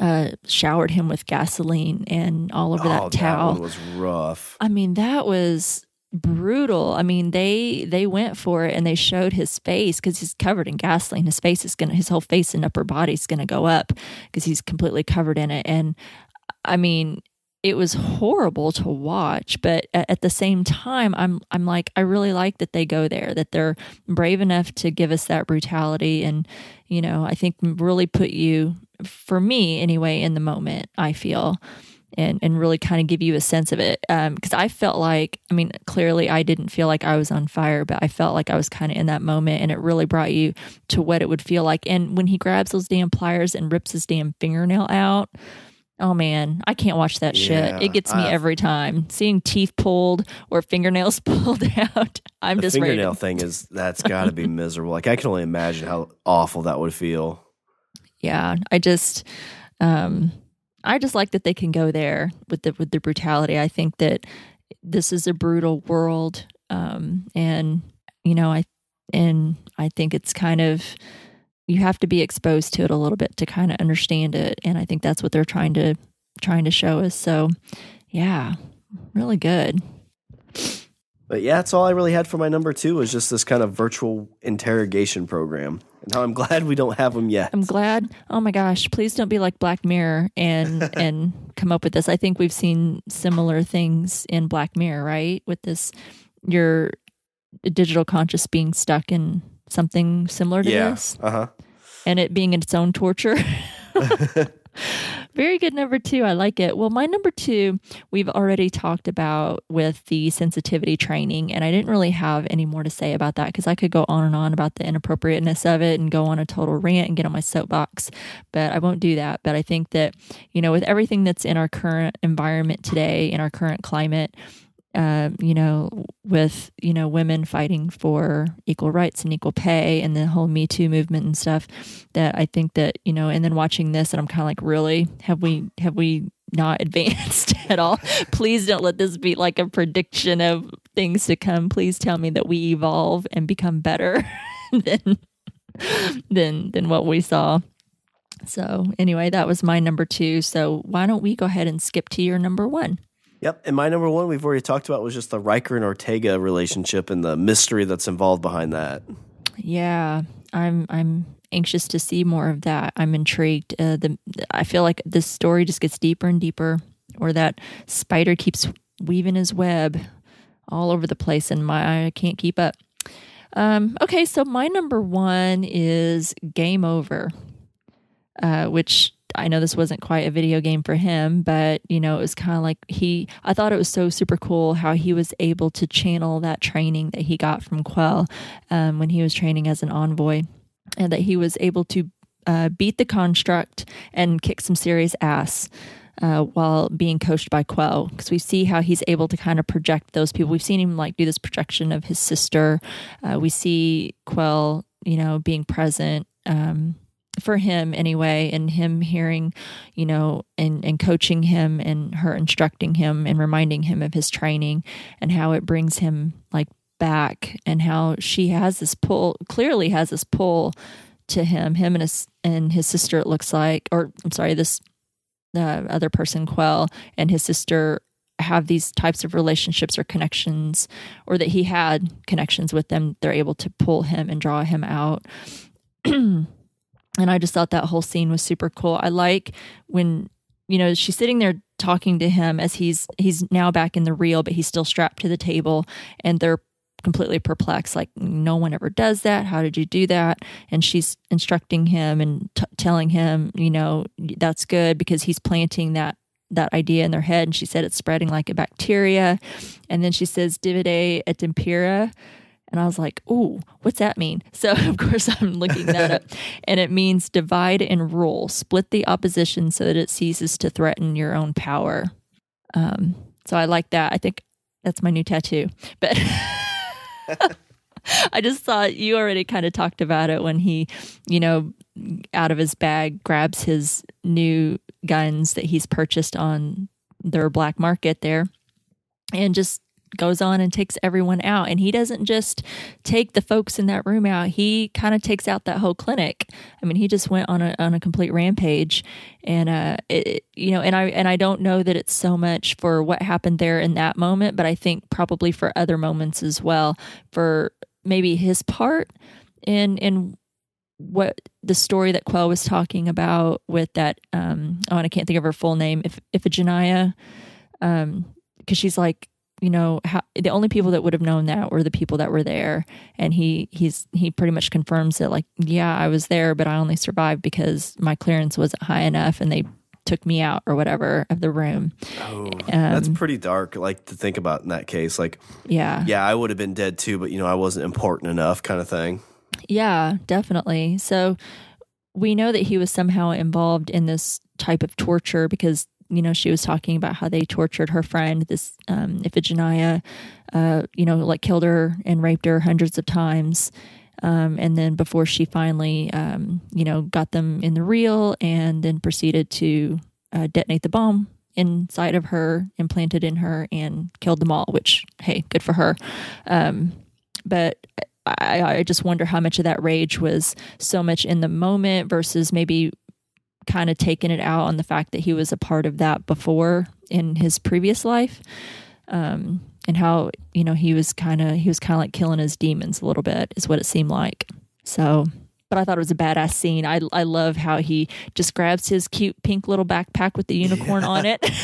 uh, showered him with gasoline and all over oh, that towel, one was rough. I mean, that was brutal. I mean, they they went for it and they showed his face because he's covered in gasoline. His face is gonna, his whole face and upper body is gonna go up because he's completely covered in it. And I mean, it was horrible to watch but at the same time i'm i'm like i really like that they go there that they're brave enough to give us that brutality and you know i think really put you for me anyway in the moment i feel and and really kind of give you a sense of it. Because um, i felt like i mean clearly i didn't feel like i was on fire but i felt like i was kind of in that moment and it really brought you to what it would feel like. And when he grabs those damn pliers and rips his damn fingernail out Oh man, I can't watch that Yeah, shit. It gets me I've- every time. Seeing teeth pulled or fingernails pulled out. I'm The just fingernail thing is that's got to be miserable. Like I can only imagine how awful that would feel. yeah, I just, um, I just like that they can go there with the with the brutality. I think that this is a brutal world, um, and you know, I and I think it's kind of you have to be exposed to it a little bit to kind of understand it, and I think that's what they're trying to trying to show us. So, yeah, really good. But yeah, that's all I really had for my number two was just this kind of virtual interrogation program. And how I'm glad we don't have them yet. I'm glad. Oh my gosh, please don't be like Black Mirror and and come up with this. I think we've seen similar things in Black Mirror, right? With this your digital conscious being stuck in something similar to yeah. this Uh huh. And it being its own torture. Very good number two. I like it. Well, my number two, we've already talked about with the sensitivity training, and I didn't really have any more to say about that because I could go on and on about the inappropriateness of it and go on a total rant and get on my soapbox, but I won't do that. But I think that, you know, with everything that's in our current environment today, in our current climate, uh, you know, with you know women fighting for equal rights and equal pay, and the whole Me Too movement and stuff. That I think that you know, and then watching this, and I'm kind of like, really, have we have we not advanced at all? Please don't let this be like a prediction of things to come. Please tell me that we evolve and become better than than than what we saw. So anyway, that was my number two. So why don't we go ahead and skip to your number one? Yep. And my number one we've already talked about was just the Ryker and Ortega relationship and the mystery that's involved behind that. Yeah, I'm I'm anxious to see more of that. I'm intrigued. Uh, the I feel like this story just gets deeper and deeper, or that spider keeps weaving his web all over the place, and my I can't keep up. Um, okay, so my number one is Game Over, uh, which I know this wasn't quite a video game for him, but you know, it was kind of like he, I thought it was so super cool how he was able to channel that training that he got from Quell um, when he was training as an envoy, and that he was able to uh, beat the construct and kick some serious ass. Uh, while being coached by Quell, because we see how he's able to kind of project those people. We've seen him like do this projection of his sister. Uh, we see Quell, you know, being present um, for him anyway, and him hearing, you know, and and coaching him, and her instructing him and reminding him of his training, and how it brings him like back, and how she has this pull, clearly has this pull to him, him and his and his sister. It looks like, or I'm sorry, this uh, other person, Quell, and his sister have these types of relationships or connections, or that he had connections with them. They're able to pull him and draw him out. and I just thought that whole scene was super cool. I like when you know she's sitting there talking to him as he's he's now back in the real, but he's still strapped to the table, and they're completely perplexed like no one ever does that. How did you do that? And she's instructing him and t- telling him you know that's good because he's planting that that idea in their head. And she said it's spreading like a bacteria. And then she says divide et impera and I was like, "Ooh, what's that mean?" So of course I'm looking that up, and it means divide and rule, split the opposition so that it ceases to threaten your own power. Um, so I like that. I think that's my new tattoo. But I just thought you already kind of talked about it when he, you know, out of his bag grabs his new guns that he's purchased on their black market there and just goes on and takes everyone out. And he doesn't just take the folks in that room out. He kind of takes out that whole clinic. I mean he just went on a on a complete rampage. And uh it, you know and i and i don't know that it's so much for what happened there in that moment but i think probably for other moments as well. For maybe his part in in what the story that Quell was talking about with that um oh and I can't think of her full name if Iphigenia um because she's like you know how, the only people that would have known that were the people that were there and he he's he pretty much confirms that like yeah I was there but I only survived because my clearance wasn't high enough and they took me out or whatever of the room Oh, that's um, pretty dark. Like to think about in that case. Like, yeah yeah, I would have been dead too, but you know, I wasn't important enough, kind of thing. Yeah, definitely. So we know that he was somehow involved in this type of torture because you know she was talking about how they tortured her friend this um, Iphigenia, uh, you know, like killed her and raped her hundreds of times. Um, and then before she finally, um, you know, got them in the real and then proceeded to uh, detonate the bomb inside of her, implanted in her, and killed them all. Which, hey, good for her. Um, but I, I just wonder how much of that rage was so much in the moment versus maybe kind of taking it out on the fact that he was a part of that before in his previous life. Um, and how, you know, he was kind of, he was kind of like killing his demons a little bit is what it seemed like. So, but I thought it was a badass scene. I, I love how he just grabs his cute pink little backpack with the unicorn on it.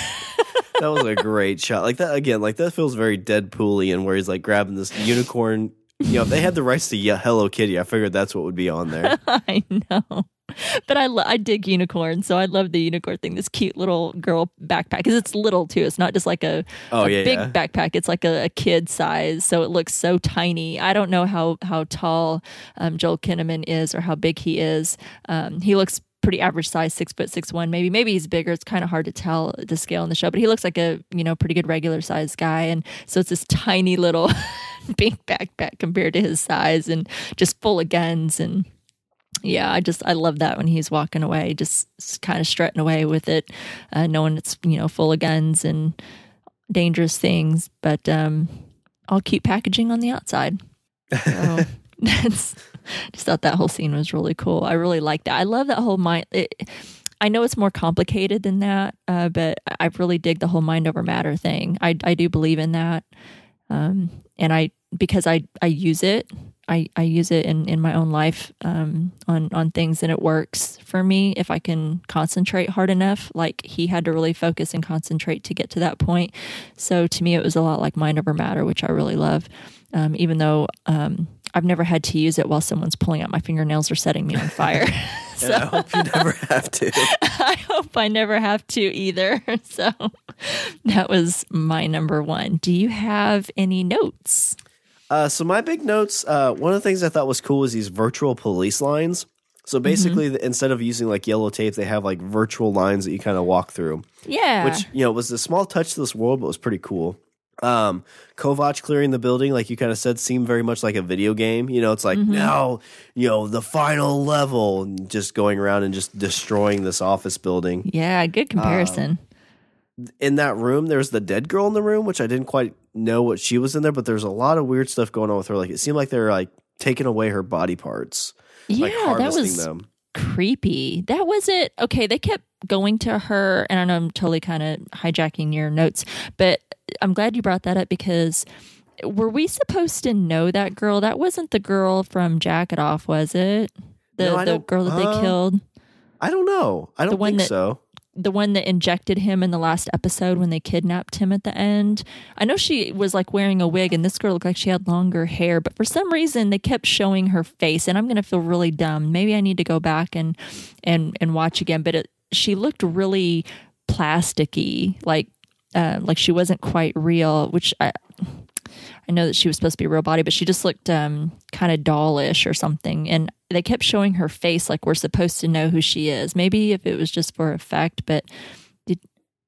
That was a great shot. Like that again. Like that feels very Deadpool-y, where he's like grabbing this unicorn. You know, if they had the rights to Hello Kitty, I figured that's what would be on there. I know. But I, lo- I dig unicorns, so I love the unicorn thing. This cute little girl backpack because it's little too. It's not just like a, Oh, a yeah, big yeah. backpack. It's like a, a kid size, so it looks so tiny. I don't know how how tall um, Joel Kinnaman is or how big he is. Um, he looks pretty average size, six foot six one, maybe. Maybe he's bigger. It's kind of hard to tell the scale in the show, but he looks like a you know pretty good regular size guy, and so it's this tiny little pink backpack compared to his size, and just full of guns and yeah, I just I love that when he's walking away, just kind of strutting away with it, uh, knowing it's you know full of guns and dangerous things, but um, all cute packaging on the outside. So that's just thought that whole scene was really cool. I really like that. I love that whole mind. It, I know it's more complicated than that, uh, but I really dig the whole mind over matter thing. I I do believe in that, um, and I because I I use it. I, I use it in, in my own life um, on on things and it works for me if I can concentrate hard enough. Like he had to really focus and concentrate to get to that point. So to me, it was a lot like mind over matter, which I really love. Um, even though um, I've never had to use it while someone's pulling out my fingernails or setting me on fire. And I hope you never have to. I hope I never have to either. So that was my number one. Do you have any notes? Uh, so my big notes. Uh, one of the things I thought was cool is these virtual police lines. So basically, the instead of using like yellow tape, they have like virtual lines that you kind of walk through. Yeah. which you know was a small touch to this world, but was pretty cool. Um, Kovac clearing the building, like you kind of said, seemed very much like a video game. You know, it's like now, you know, the final level, just going around and just destroying this office building. yeah, good comparison. In that room, there's the dead girl in the room, which I didn't quite know what she was in there, but there's a lot of weird stuff going on with her. Like it seemed like they're like taking away her body parts, yeah, like that was them. creepy. That wasn't okay. They kept going to her, and I know I'm totally kind of hijacking your notes, but I'm glad you brought that up because were we supposed to know that girl? That wasn't the girl from Jack It Off, was it? The No, the girl that uh, they killed. I don't know. I don't one think that- so. the one that injected him in the last episode when they kidnapped him at the end. I know she was like wearing a wig and this girl looked like she had longer hair, but for some reason they kept showing her face and I'm going to feel really dumb. Maybe I need to go back and and and watch again, but it, she looked really plasticky, like uh, like she wasn't quite real, which I I know that she was supposed to be a real body, but she just looked um, kind of dollish or something. And they kept showing her face like we're supposed to know who she is. Maybe if it was just for effect, but did,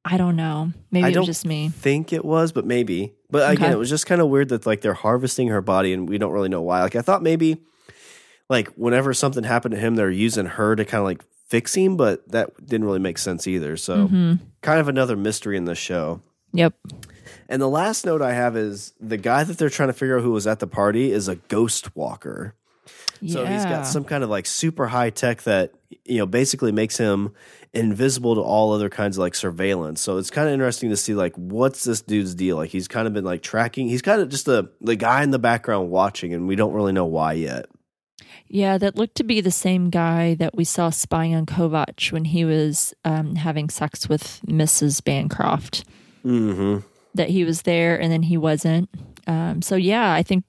I don't know. Maybe I it was just me. think it was, but maybe. But again, Okay. it was just kind of weird that like they're harvesting her body and we don't really know why. Like I thought maybe like whenever something happened to him, they're using her to kind of like fix him, but that didn't really make sense either. So Mm-hmm. Kind of another mystery in the show. Yep. And the last note I have is the guy that they're trying to figure out who was at the party is a ghost walker. So he's got some kind of like super high tech that you know basically makes him invisible to all other kinds of like surveillance. So it's kind of interesting to see like what's this dude's deal? Like he's kind of been like tracking. He's kind of just the the guy in the background watching, and we don't really know why yet. Yeah, that looked to be the same guy that we saw spying on Kovac when he was um, having sex with Mrs. Bancroft. Mm-hmm. That he was there and then he wasn't. Um, so yeah, I think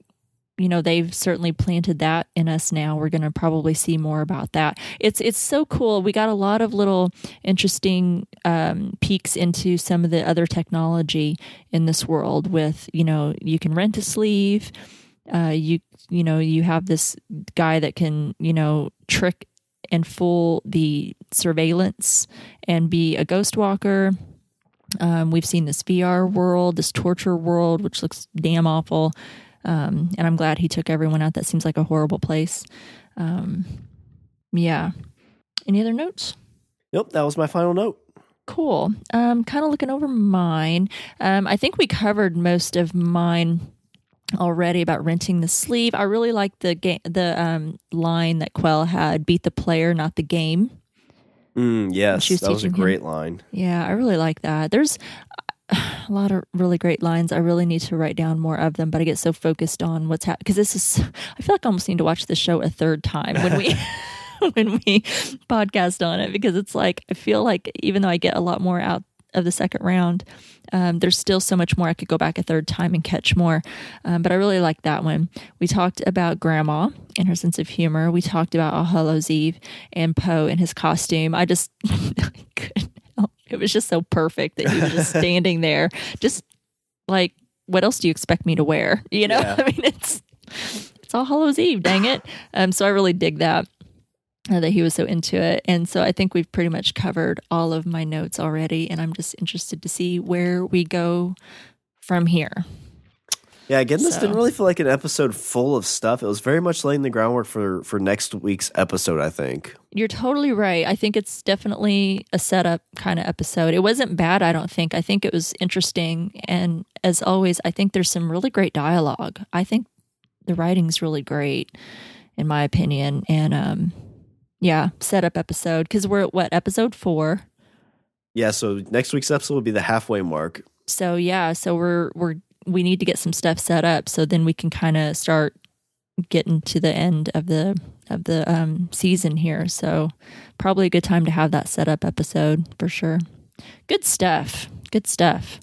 you know they've certainly planted that in us. Now we're going to probably see more about that. It's it's so cool. We got a lot of little interesting um, peeks into some of the other technology in this world. With you know you can rent a sleeve. Uh, you you know you have this guy that can you know trick and fool the surveillance and be a ghost walker. Um, we've seen this VR world, this torture world, which looks damn awful. Um, and I'm glad he took everyone out. That seems like a horrible place. Um, yeah. Any other notes? Nope, that was my final note. Cool. Um, kind of looking over mine. Um, I think we covered most of mine already about renting the sleeve. I really like the game, the um, line that Quell had: "Beat the player, not the game." Mm, yes, that was a teaching him. great line. Yeah, I really like that. There's a lot of really great lines. I really need to write down more of them, but I get so focused on what's happening because this is. I feel like I almost need to watch the show a third time when we. when we podcast on it because it's like I feel like even though I get a lot more out of the second round, um, there's still so much more I could go back a third time and catch more. Um, but I really like that one. We talked about Grandma and her sense of humor. We talked about All Hallows Eve and Poe and his costume. I just couldn't help. It was just so perfect that he was just standing there, just like, what else do you expect me to wear? You know, Yeah. I mean, it's it's All Hallows Eve, dang it. Um, so I really dig that that he was so into it. And so I think we've pretty much covered all of my notes already. And I'm just interested to see where we go from here. Yeah, again, this So- didn't really feel like an episode full of stuff. It was very much laying the groundwork for for next week's episode. I think. You're totally right. I think it's definitely a setup kind of episode. It wasn't bad, I don't think. I think it was interesting. And as always, I think there's some really great dialogue. I think the writing's really great, in my opinion. And um, yeah, setup episode because we're at what episode four. Yeah, so next week's episode will be the halfway mark. so yeah so we're we're we need to get some stuff set up so then we can kind of start getting to the end of the of the um season here so probably a good time to have that set up episode for sure good stuff good stuff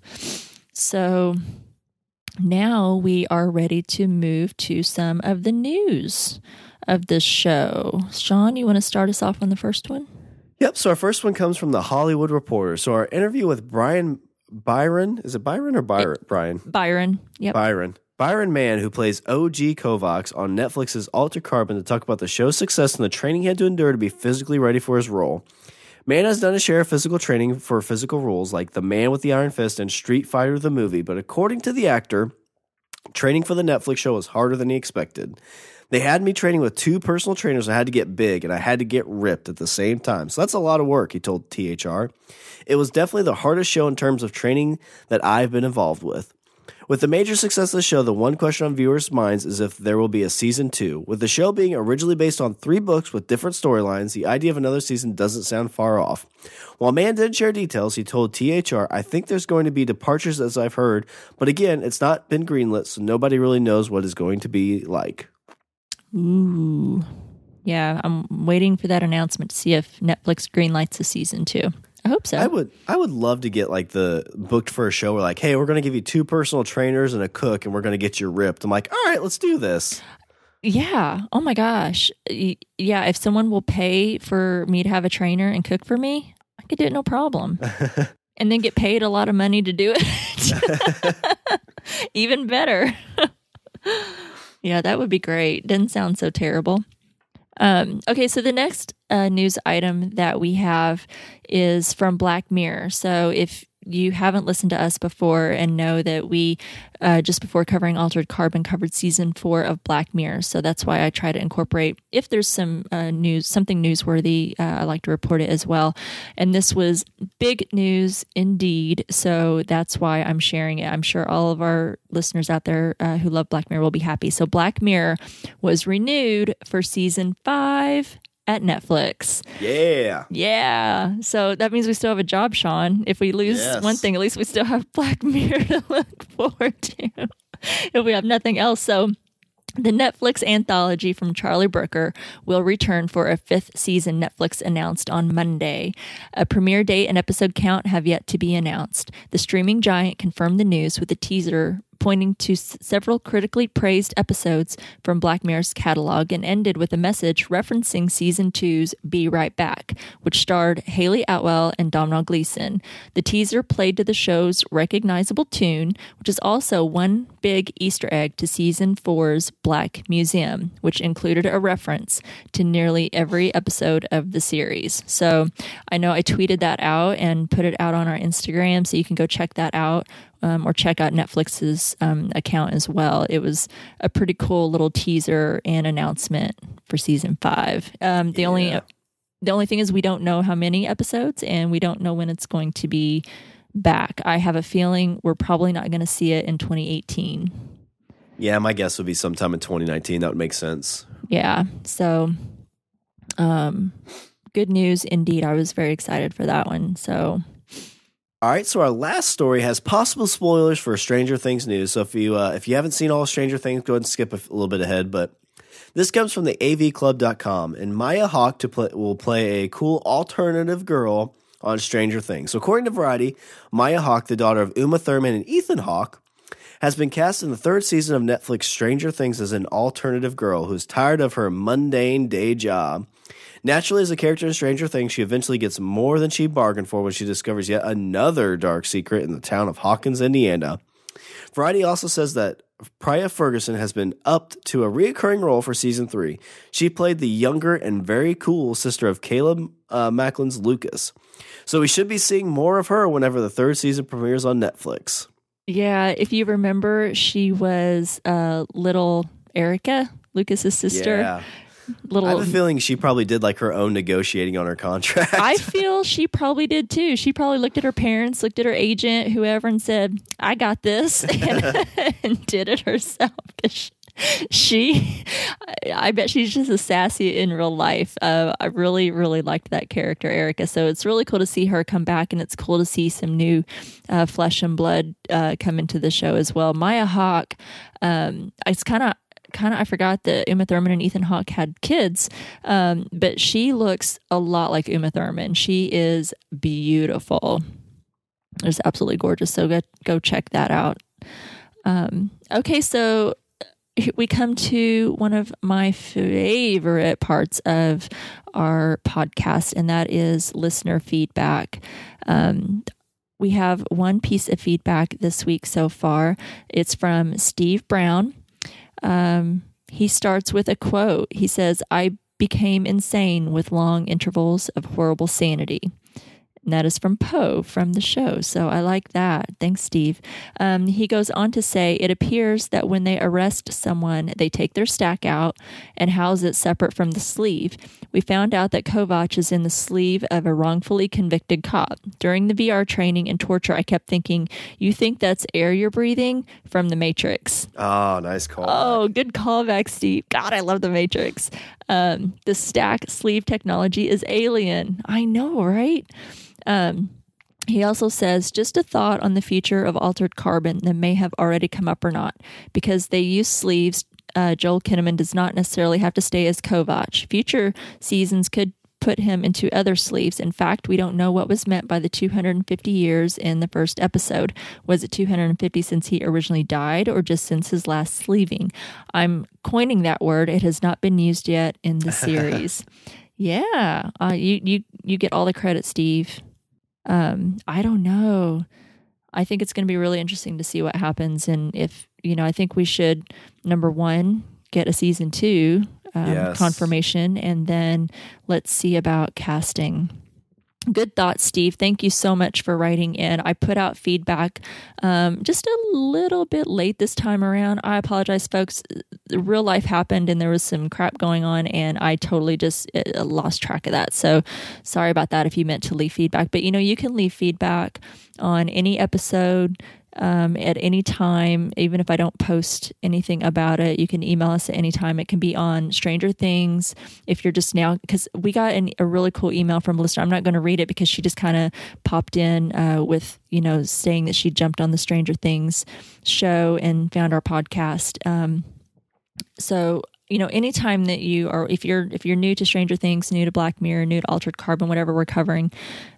so now we are ready to move to some of the news of this show sean you want to start us off on the first one Yep. So our first one comes from the Hollywood Reporter. So our interview with Brian Byron is it Byron or Byron? Brian byron yep Byron. Byron Mann, who plays OG Kovacs on Netflix's Altered Carbon, to talk about the show's success and the training he had to endure to be physically ready for his role. Mann has done a share of physical training for physical roles like The Man with the Iron Fist and Street Fighter the movie, but according to the actor, training for the Netflix show was harder than he expected. They had me training with two personal trainers. I had to get big and I had to get ripped at the same time. So that's a lot of work, he told THR. It was definitely the hardest show in terms of training that I've been involved with. With the major success of the show, the one question on viewers' minds is if there will be a season two. With the show being originally based on three books with different storylines, the idea of another season doesn't sound far off. While Mann didn't share details, he told THR, I think there's going to be departures as I've heard, but again, it's not been greenlit, so nobody really knows what it's going to be like. Ooh. Yeah, I'm waiting for that announcement to see if Netflix greenlights a season two. I hope so. I would I would love to get like the booked for a show where like, hey, we're gonna give you two personal trainers and a cook and we're gonna get you ripped. I'm like, all right, let's do this. Yeah. Oh my gosh. Yeah. If someone will pay for me to have a trainer and cook for me, I could do it no problem. and then get paid a lot of money to do it. Even better. Yeah, that would be great. Doesn't sound so terrible. Um, okay, so the next uh, news item that we have is from Black Mirror. So if you haven't listened to us before and know that we uh, just before covering altered carbon covered season four of black mirror. So that's why i try to incorporate if there's some uh, news something newsworthy uh, i like to report it as well. And this was big news indeed. So that's why i'm sharing it. I'm sure all of our listeners out there uh, who love black mirror will be happy. So black mirror was renewed for season five at netflix Yeah. yeah. So that means we still have a job, Sean. If we lose Yes. one thing, at least we still have Black Mirror to look forward to. if we have nothing else. So the Netflix anthology from Charlie Brooker will return for a fifth season, Netflix announced on Monday. A premiere date and episode count have yet to be announced. The streaming giant confirmed the news with a teaser pointing to s- several critically praised episodes from Black Mirror's catalog and ended with a message referencing season two's Be Right Back, which starred Hayley Atwell and Domhnall Gleeson. The teaser played to the show's recognizable tune, which is also one big Easter egg to season four's Black Museum, which included a reference to nearly every episode of the series. So I know I tweeted that out and put it out on our Instagram, so you can go check that out um, or check out Netflix's um, account as well. It was a pretty cool little teaser and announcement for season five. Um, the only the only thing is we don't know how many episodes and we don't know when it's going to be back. I have a feeling we're probably not going to see it in 2018. Yeah, my guess would be sometime in 2019. That would make sense. Yeah. So, um, good news indeed. I was very excited for that one. So, All right, so our last story has possible spoilers for Stranger Things news. So if you uh, if you haven't seen all Stranger Things, go ahead and skip a, f- a little bit ahead. But this comes from the AVClub.com, and Maya Hawke to play, will play a cool alternative girl on Stranger Things. So according to Variety, Maya Hawke, the daughter of Uma Thurman and Ethan Hawke, has been cast in the third season of Netflix Stranger Things as an alternative girl who's tired of her mundane day job. Naturally, as a character in Stranger Things, she eventually gets more than she bargained for when she discovers yet another dark secret in the town of Hawkins, Indiana. Variety also says that Priya Ferguson has been upped to a reoccurring role for season three. She played the younger and very cool sister of Caleb uh, McLaughlin's Lucas. So we should be seeing more of her whenever the third season premieres on Netflix. yeah, if you remember, she was uh, little Erica, Lucas's sister. Yeah. Little I have a feeling she probably did like her own negotiating on her contract. I feel she probably did too. She probably looked at her parents, looked at her agent, whoever, and said, "I got this," and, and did it herself. She, I bet she's just as sassy in real life. Uh, I really, really liked that character, Erica. So it's really cool to see her come back, and it's cool to see some new uh, flesh and blood uh, come into the show as well. Maya Hawke, um, it's kind of kind of I forgot that Uma Thurman and Ethan Hawke had kids, um, but she looks a lot like Uma Thurman. She is beautiful. It's absolutely gorgeous. So go go check that out. Um, okay, so we come to one of my favorite parts of our podcast, and that is listener feedback. Um, we have one piece of feedback this week so far. It's from Steve Brown. Um, he starts with a quote. He says, I became insane with long intervals of horrible sanity. And that is from Poe from the show. So I like that. Thanks, Steve. Um, he goes on to say it appears that when they arrest someone, they take their stack out and house it separate from the sleeve. We found out that Kovac is in the sleeve of a wrongfully convicted cop. During the VR training and torture, I kept thinking, You think that's air you're breathing? From the Matrix. oh, nice call. Oh, good callback, Steve. God, I love the Matrix. Um, the stack sleeve technology is alien. I know, right? Um, he also says just a thought on the future of altered carbon that may have already come up or not, because they use sleeves. Uh, Joel Kinnaman does not necessarily have to stay as Kovac. Future seasons could put him into other sleeves. In fact, we don't know what was meant by the 250 years in the first episode. Was it 250 since he originally died or just since his last sleeving? I'm coining that word. It has not been used yet in the series. yeah, uh, you you you get all the credit, Steve. Um, I don't know. I think it's going to be really interesting to see what happens, and if you know, I think we should number one get a season two um, Yes. confirmation, and then let's see about casting. Good thought, Steve. Thank you so much for writing in. I put out feedback um, just a little bit late this time around. I apologize, folks. Real life happened and there was some crap going on, and I totally just uh, lost track of that. So sorry about that if you meant to leave feedback. But you know, you can leave feedback on any episode um, at any time, even if I don't post anything about it. You can email us at any time. It can be on Stranger Things. If you're just now, because we got an, a really cool email from a listener. I'm not going to read it because she just kind of popped in uh, with, you know, saying that she jumped on the Stranger Things show and found our podcast. Um, so you know anytime that you are if you're if you're new to stranger things new to black mirror new to altered carbon whatever we're covering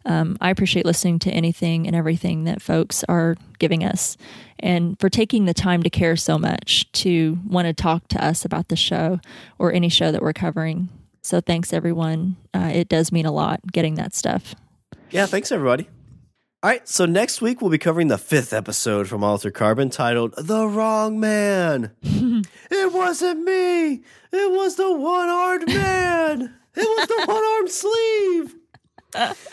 um, i appreciate listening to anything and everything that folks are giving us and for taking the time to care so much to want to talk to us about the show or any show that we're covering. So thanks everyone. Uh, it does mean a lot getting that stuff. Yeah, thanks everybody. All right, so next week we'll be covering the fifth episode from Altered Carbon titled The Wrong Man. it wasn't me. It was the one armed man. It was the one armed sleeve.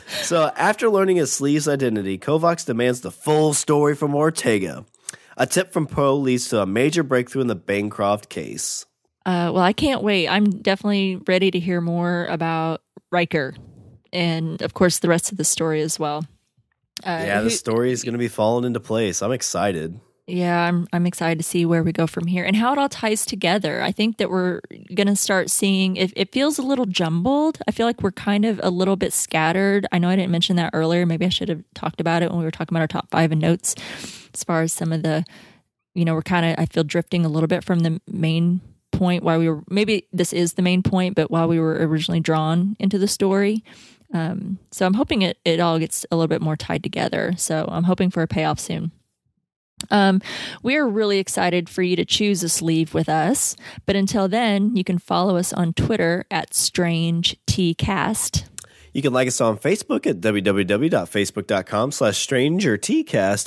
so after learning his sleeve's identity, Kovacs demands the full story from Ortega. A tip from Poe leads to a major breakthrough in the Bancroft case. Uh, well, I can't wait. I'm definitely ready to hear more about Ryker and, of course, the rest of the story as well. Uh, yeah, the story is going to be falling into place. I'm excited. yeah, I'm I'm excited to see where we go from here and how it all ties together. I think that we're going to start seeing. It, it feels a little jumbled. I feel like we're kind of a little bit scattered. I know I didn't mention that earlier. Maybe I should have talked about it when we were talking about our top five and notes, as far as some of the, you know, we're kind of I feel drifting a little bit from the main point why we were maybe this is the main point but why we were originally drawn into the story um, so i'm hoping it, it all gets a little bit more tied together. So i'm hoping for a payoff soon. Um, we're really excited for you to choose a sleeve with us but until then you can follow us on twitter at strange tcast You can like us on Facebook at www.facebook.com slash stranger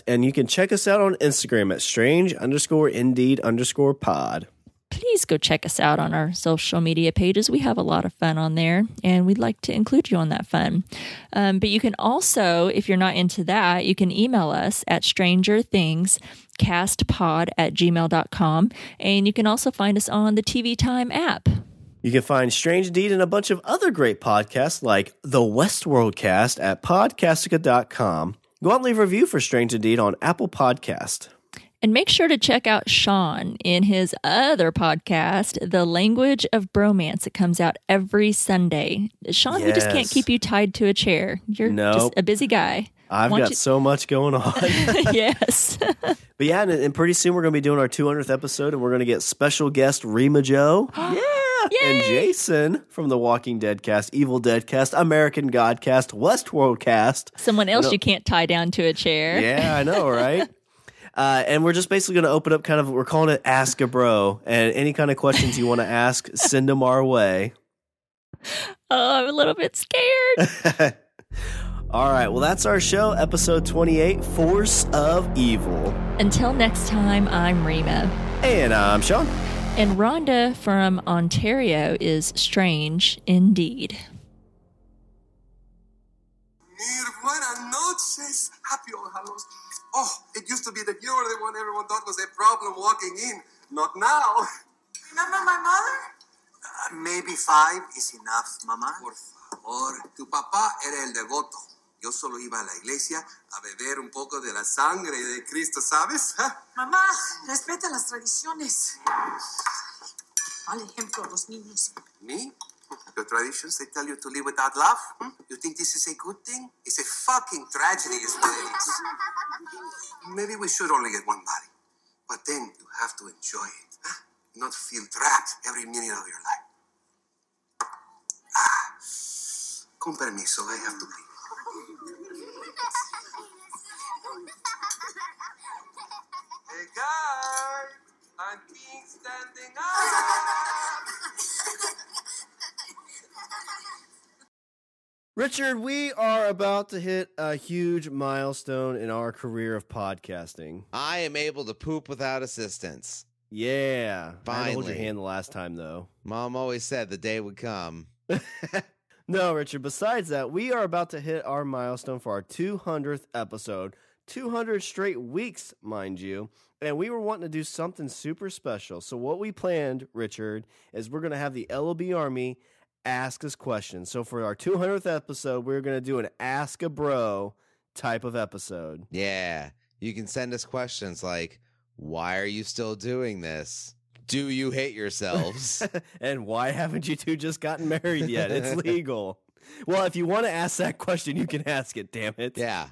and you can check us out on Instagram at strange underscore indeed underscore pod. Please go check us out on our social media pages. We have a lot of fun on there, and we'd like to include you on that fun. Um, but you can also, if you're not into that, you can email us at strangerthingscastpod at gmail.com. And you can also find us on the TV Time app. You can find Strange Indeed and a bunch of other great podcasts like the Westworld Cast at podcastica.com. Go out and leave a review for Strange Indeed on Apple Podcast. And make sure to check out Sean in his other podcast, The Language of Bromance. It comes out every Sunday. Sean, we just can't keep you tied to a chair. You're Nope. just a busy guy. I've Why got you- so much going on. yes. but yeah, and, and pretty soon we're going to be doing our 200th episode, and we're going to get special guest Rima Joe. yeah. And Jason from the Walking Dead cast, Evil Dead cast, American God cast, Westworld cast. Someone else know- you can't tie down to a chair. Yeah, I know, right? Uh, and we're just basically going to open up kind of, we're calling it Ask a Bro. And any kind of questions you want to ask, send them our way. Oh, I'm a little bit scared. All right, well, that's our show, episode 28 Force of Evil. Until next time, I'm Rima. And I'm Sean. And Rhonda from Ontario is strange indeed. Mir buenas noches. Happy All Hallows. Oh, it used to be that you were the one everyone thought was a problem walking in. Not now. Remember my mother? Uh, maybe five is enough, mamá. Por favor, tu papá era el devoto. Yo solo iba a la iglesia a beber un poco de la sangre de Cristo, ¿sabes? Mamá, respeta las tradiciones. Al ejemplo a los niños. Me? Your traditions, they tell you to live without love? Hmm? You think this is a good thing? It's a fucking tragedy, is what it is. Maybe we should only get one body. But then you have to enjoy it. huh? Not feel trapped every minute of your life. Ah. Con permiso, I have to pee. Hey guys, I'm King standing up. Richard, we are about to hit a huge milestone in our career of podcasting. I am able to poop without assistance. Yeah. Finally. I hold your hand the last time, though. Mom always said the day would come. No, Richard, besides that, we are about to hit our milestone for our 200th episode. 200 straight weeks, mind you. And we were wanting to do something super special. So, what we planned, Richard, is we're going to have the LOB Army ask us questions. So, for our 200th episode, we're going to do an Ask a Bro type of episode. Yeah. You can send us questions like, why are you still doing this? Do you hate yourselves? and why haven't you two just gotten married yet? It's legal. Well, if you want to ask that question, you can ask it, damn it. yeah.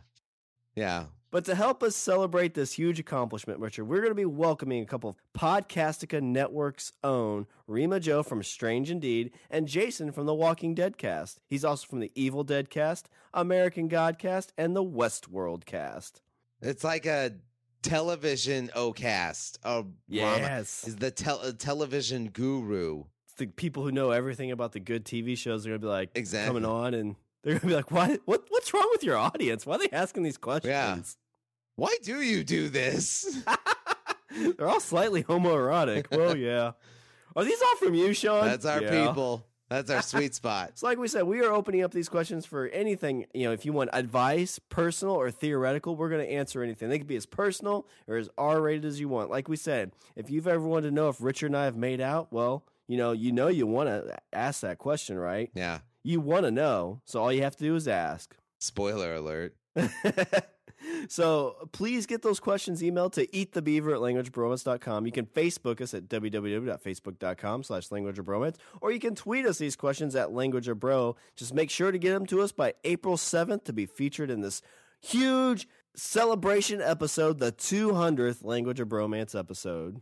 Yeah. But to help us celebrate this huge accomplishment, Richard, we're going to be welcoming a couple of Podcastica Network's own Rima Joe from Strange Indeed and Jason from the Walking Dead cast. He's also from the Evil Dead cast, American God cast, and the Westworld cast. It's like a television O-cast. Oh, Yes. Is the tel- television guru. It's the people who know everything about the good TV shows are going to be like Exactly. coming on and they're going to be like, what, what, what's wrong with your audience? Why are they asking these questions? Yeah. Why do you do this? They're all slightly homoerotic. Well, yeah. Are these all from you, Sean? That's our Yeah. people. That's our sweet spot. So, like we said, we are opening up these questions for anything. You know, if you want advice, personal or theoretical, we're going to answer anything. They can be as personal or as R rated as you want. Like we said, if you've ever wanted to know if Richard and I have made out, well, you know, you know, you want to ask that question, right? Yeah. You want to know. So, all you have to do is ask. Spoiler alert. so please get those questions emailed to eatthebeaver at languagebromance.com. You can Facebook us at www.facebook.com slash languagebromance, or you can tweet us these questions at languageabro. Just make sure to get them to us by April 7th to be featured in this huge celebration episode, the 200th Language of Bromance episode.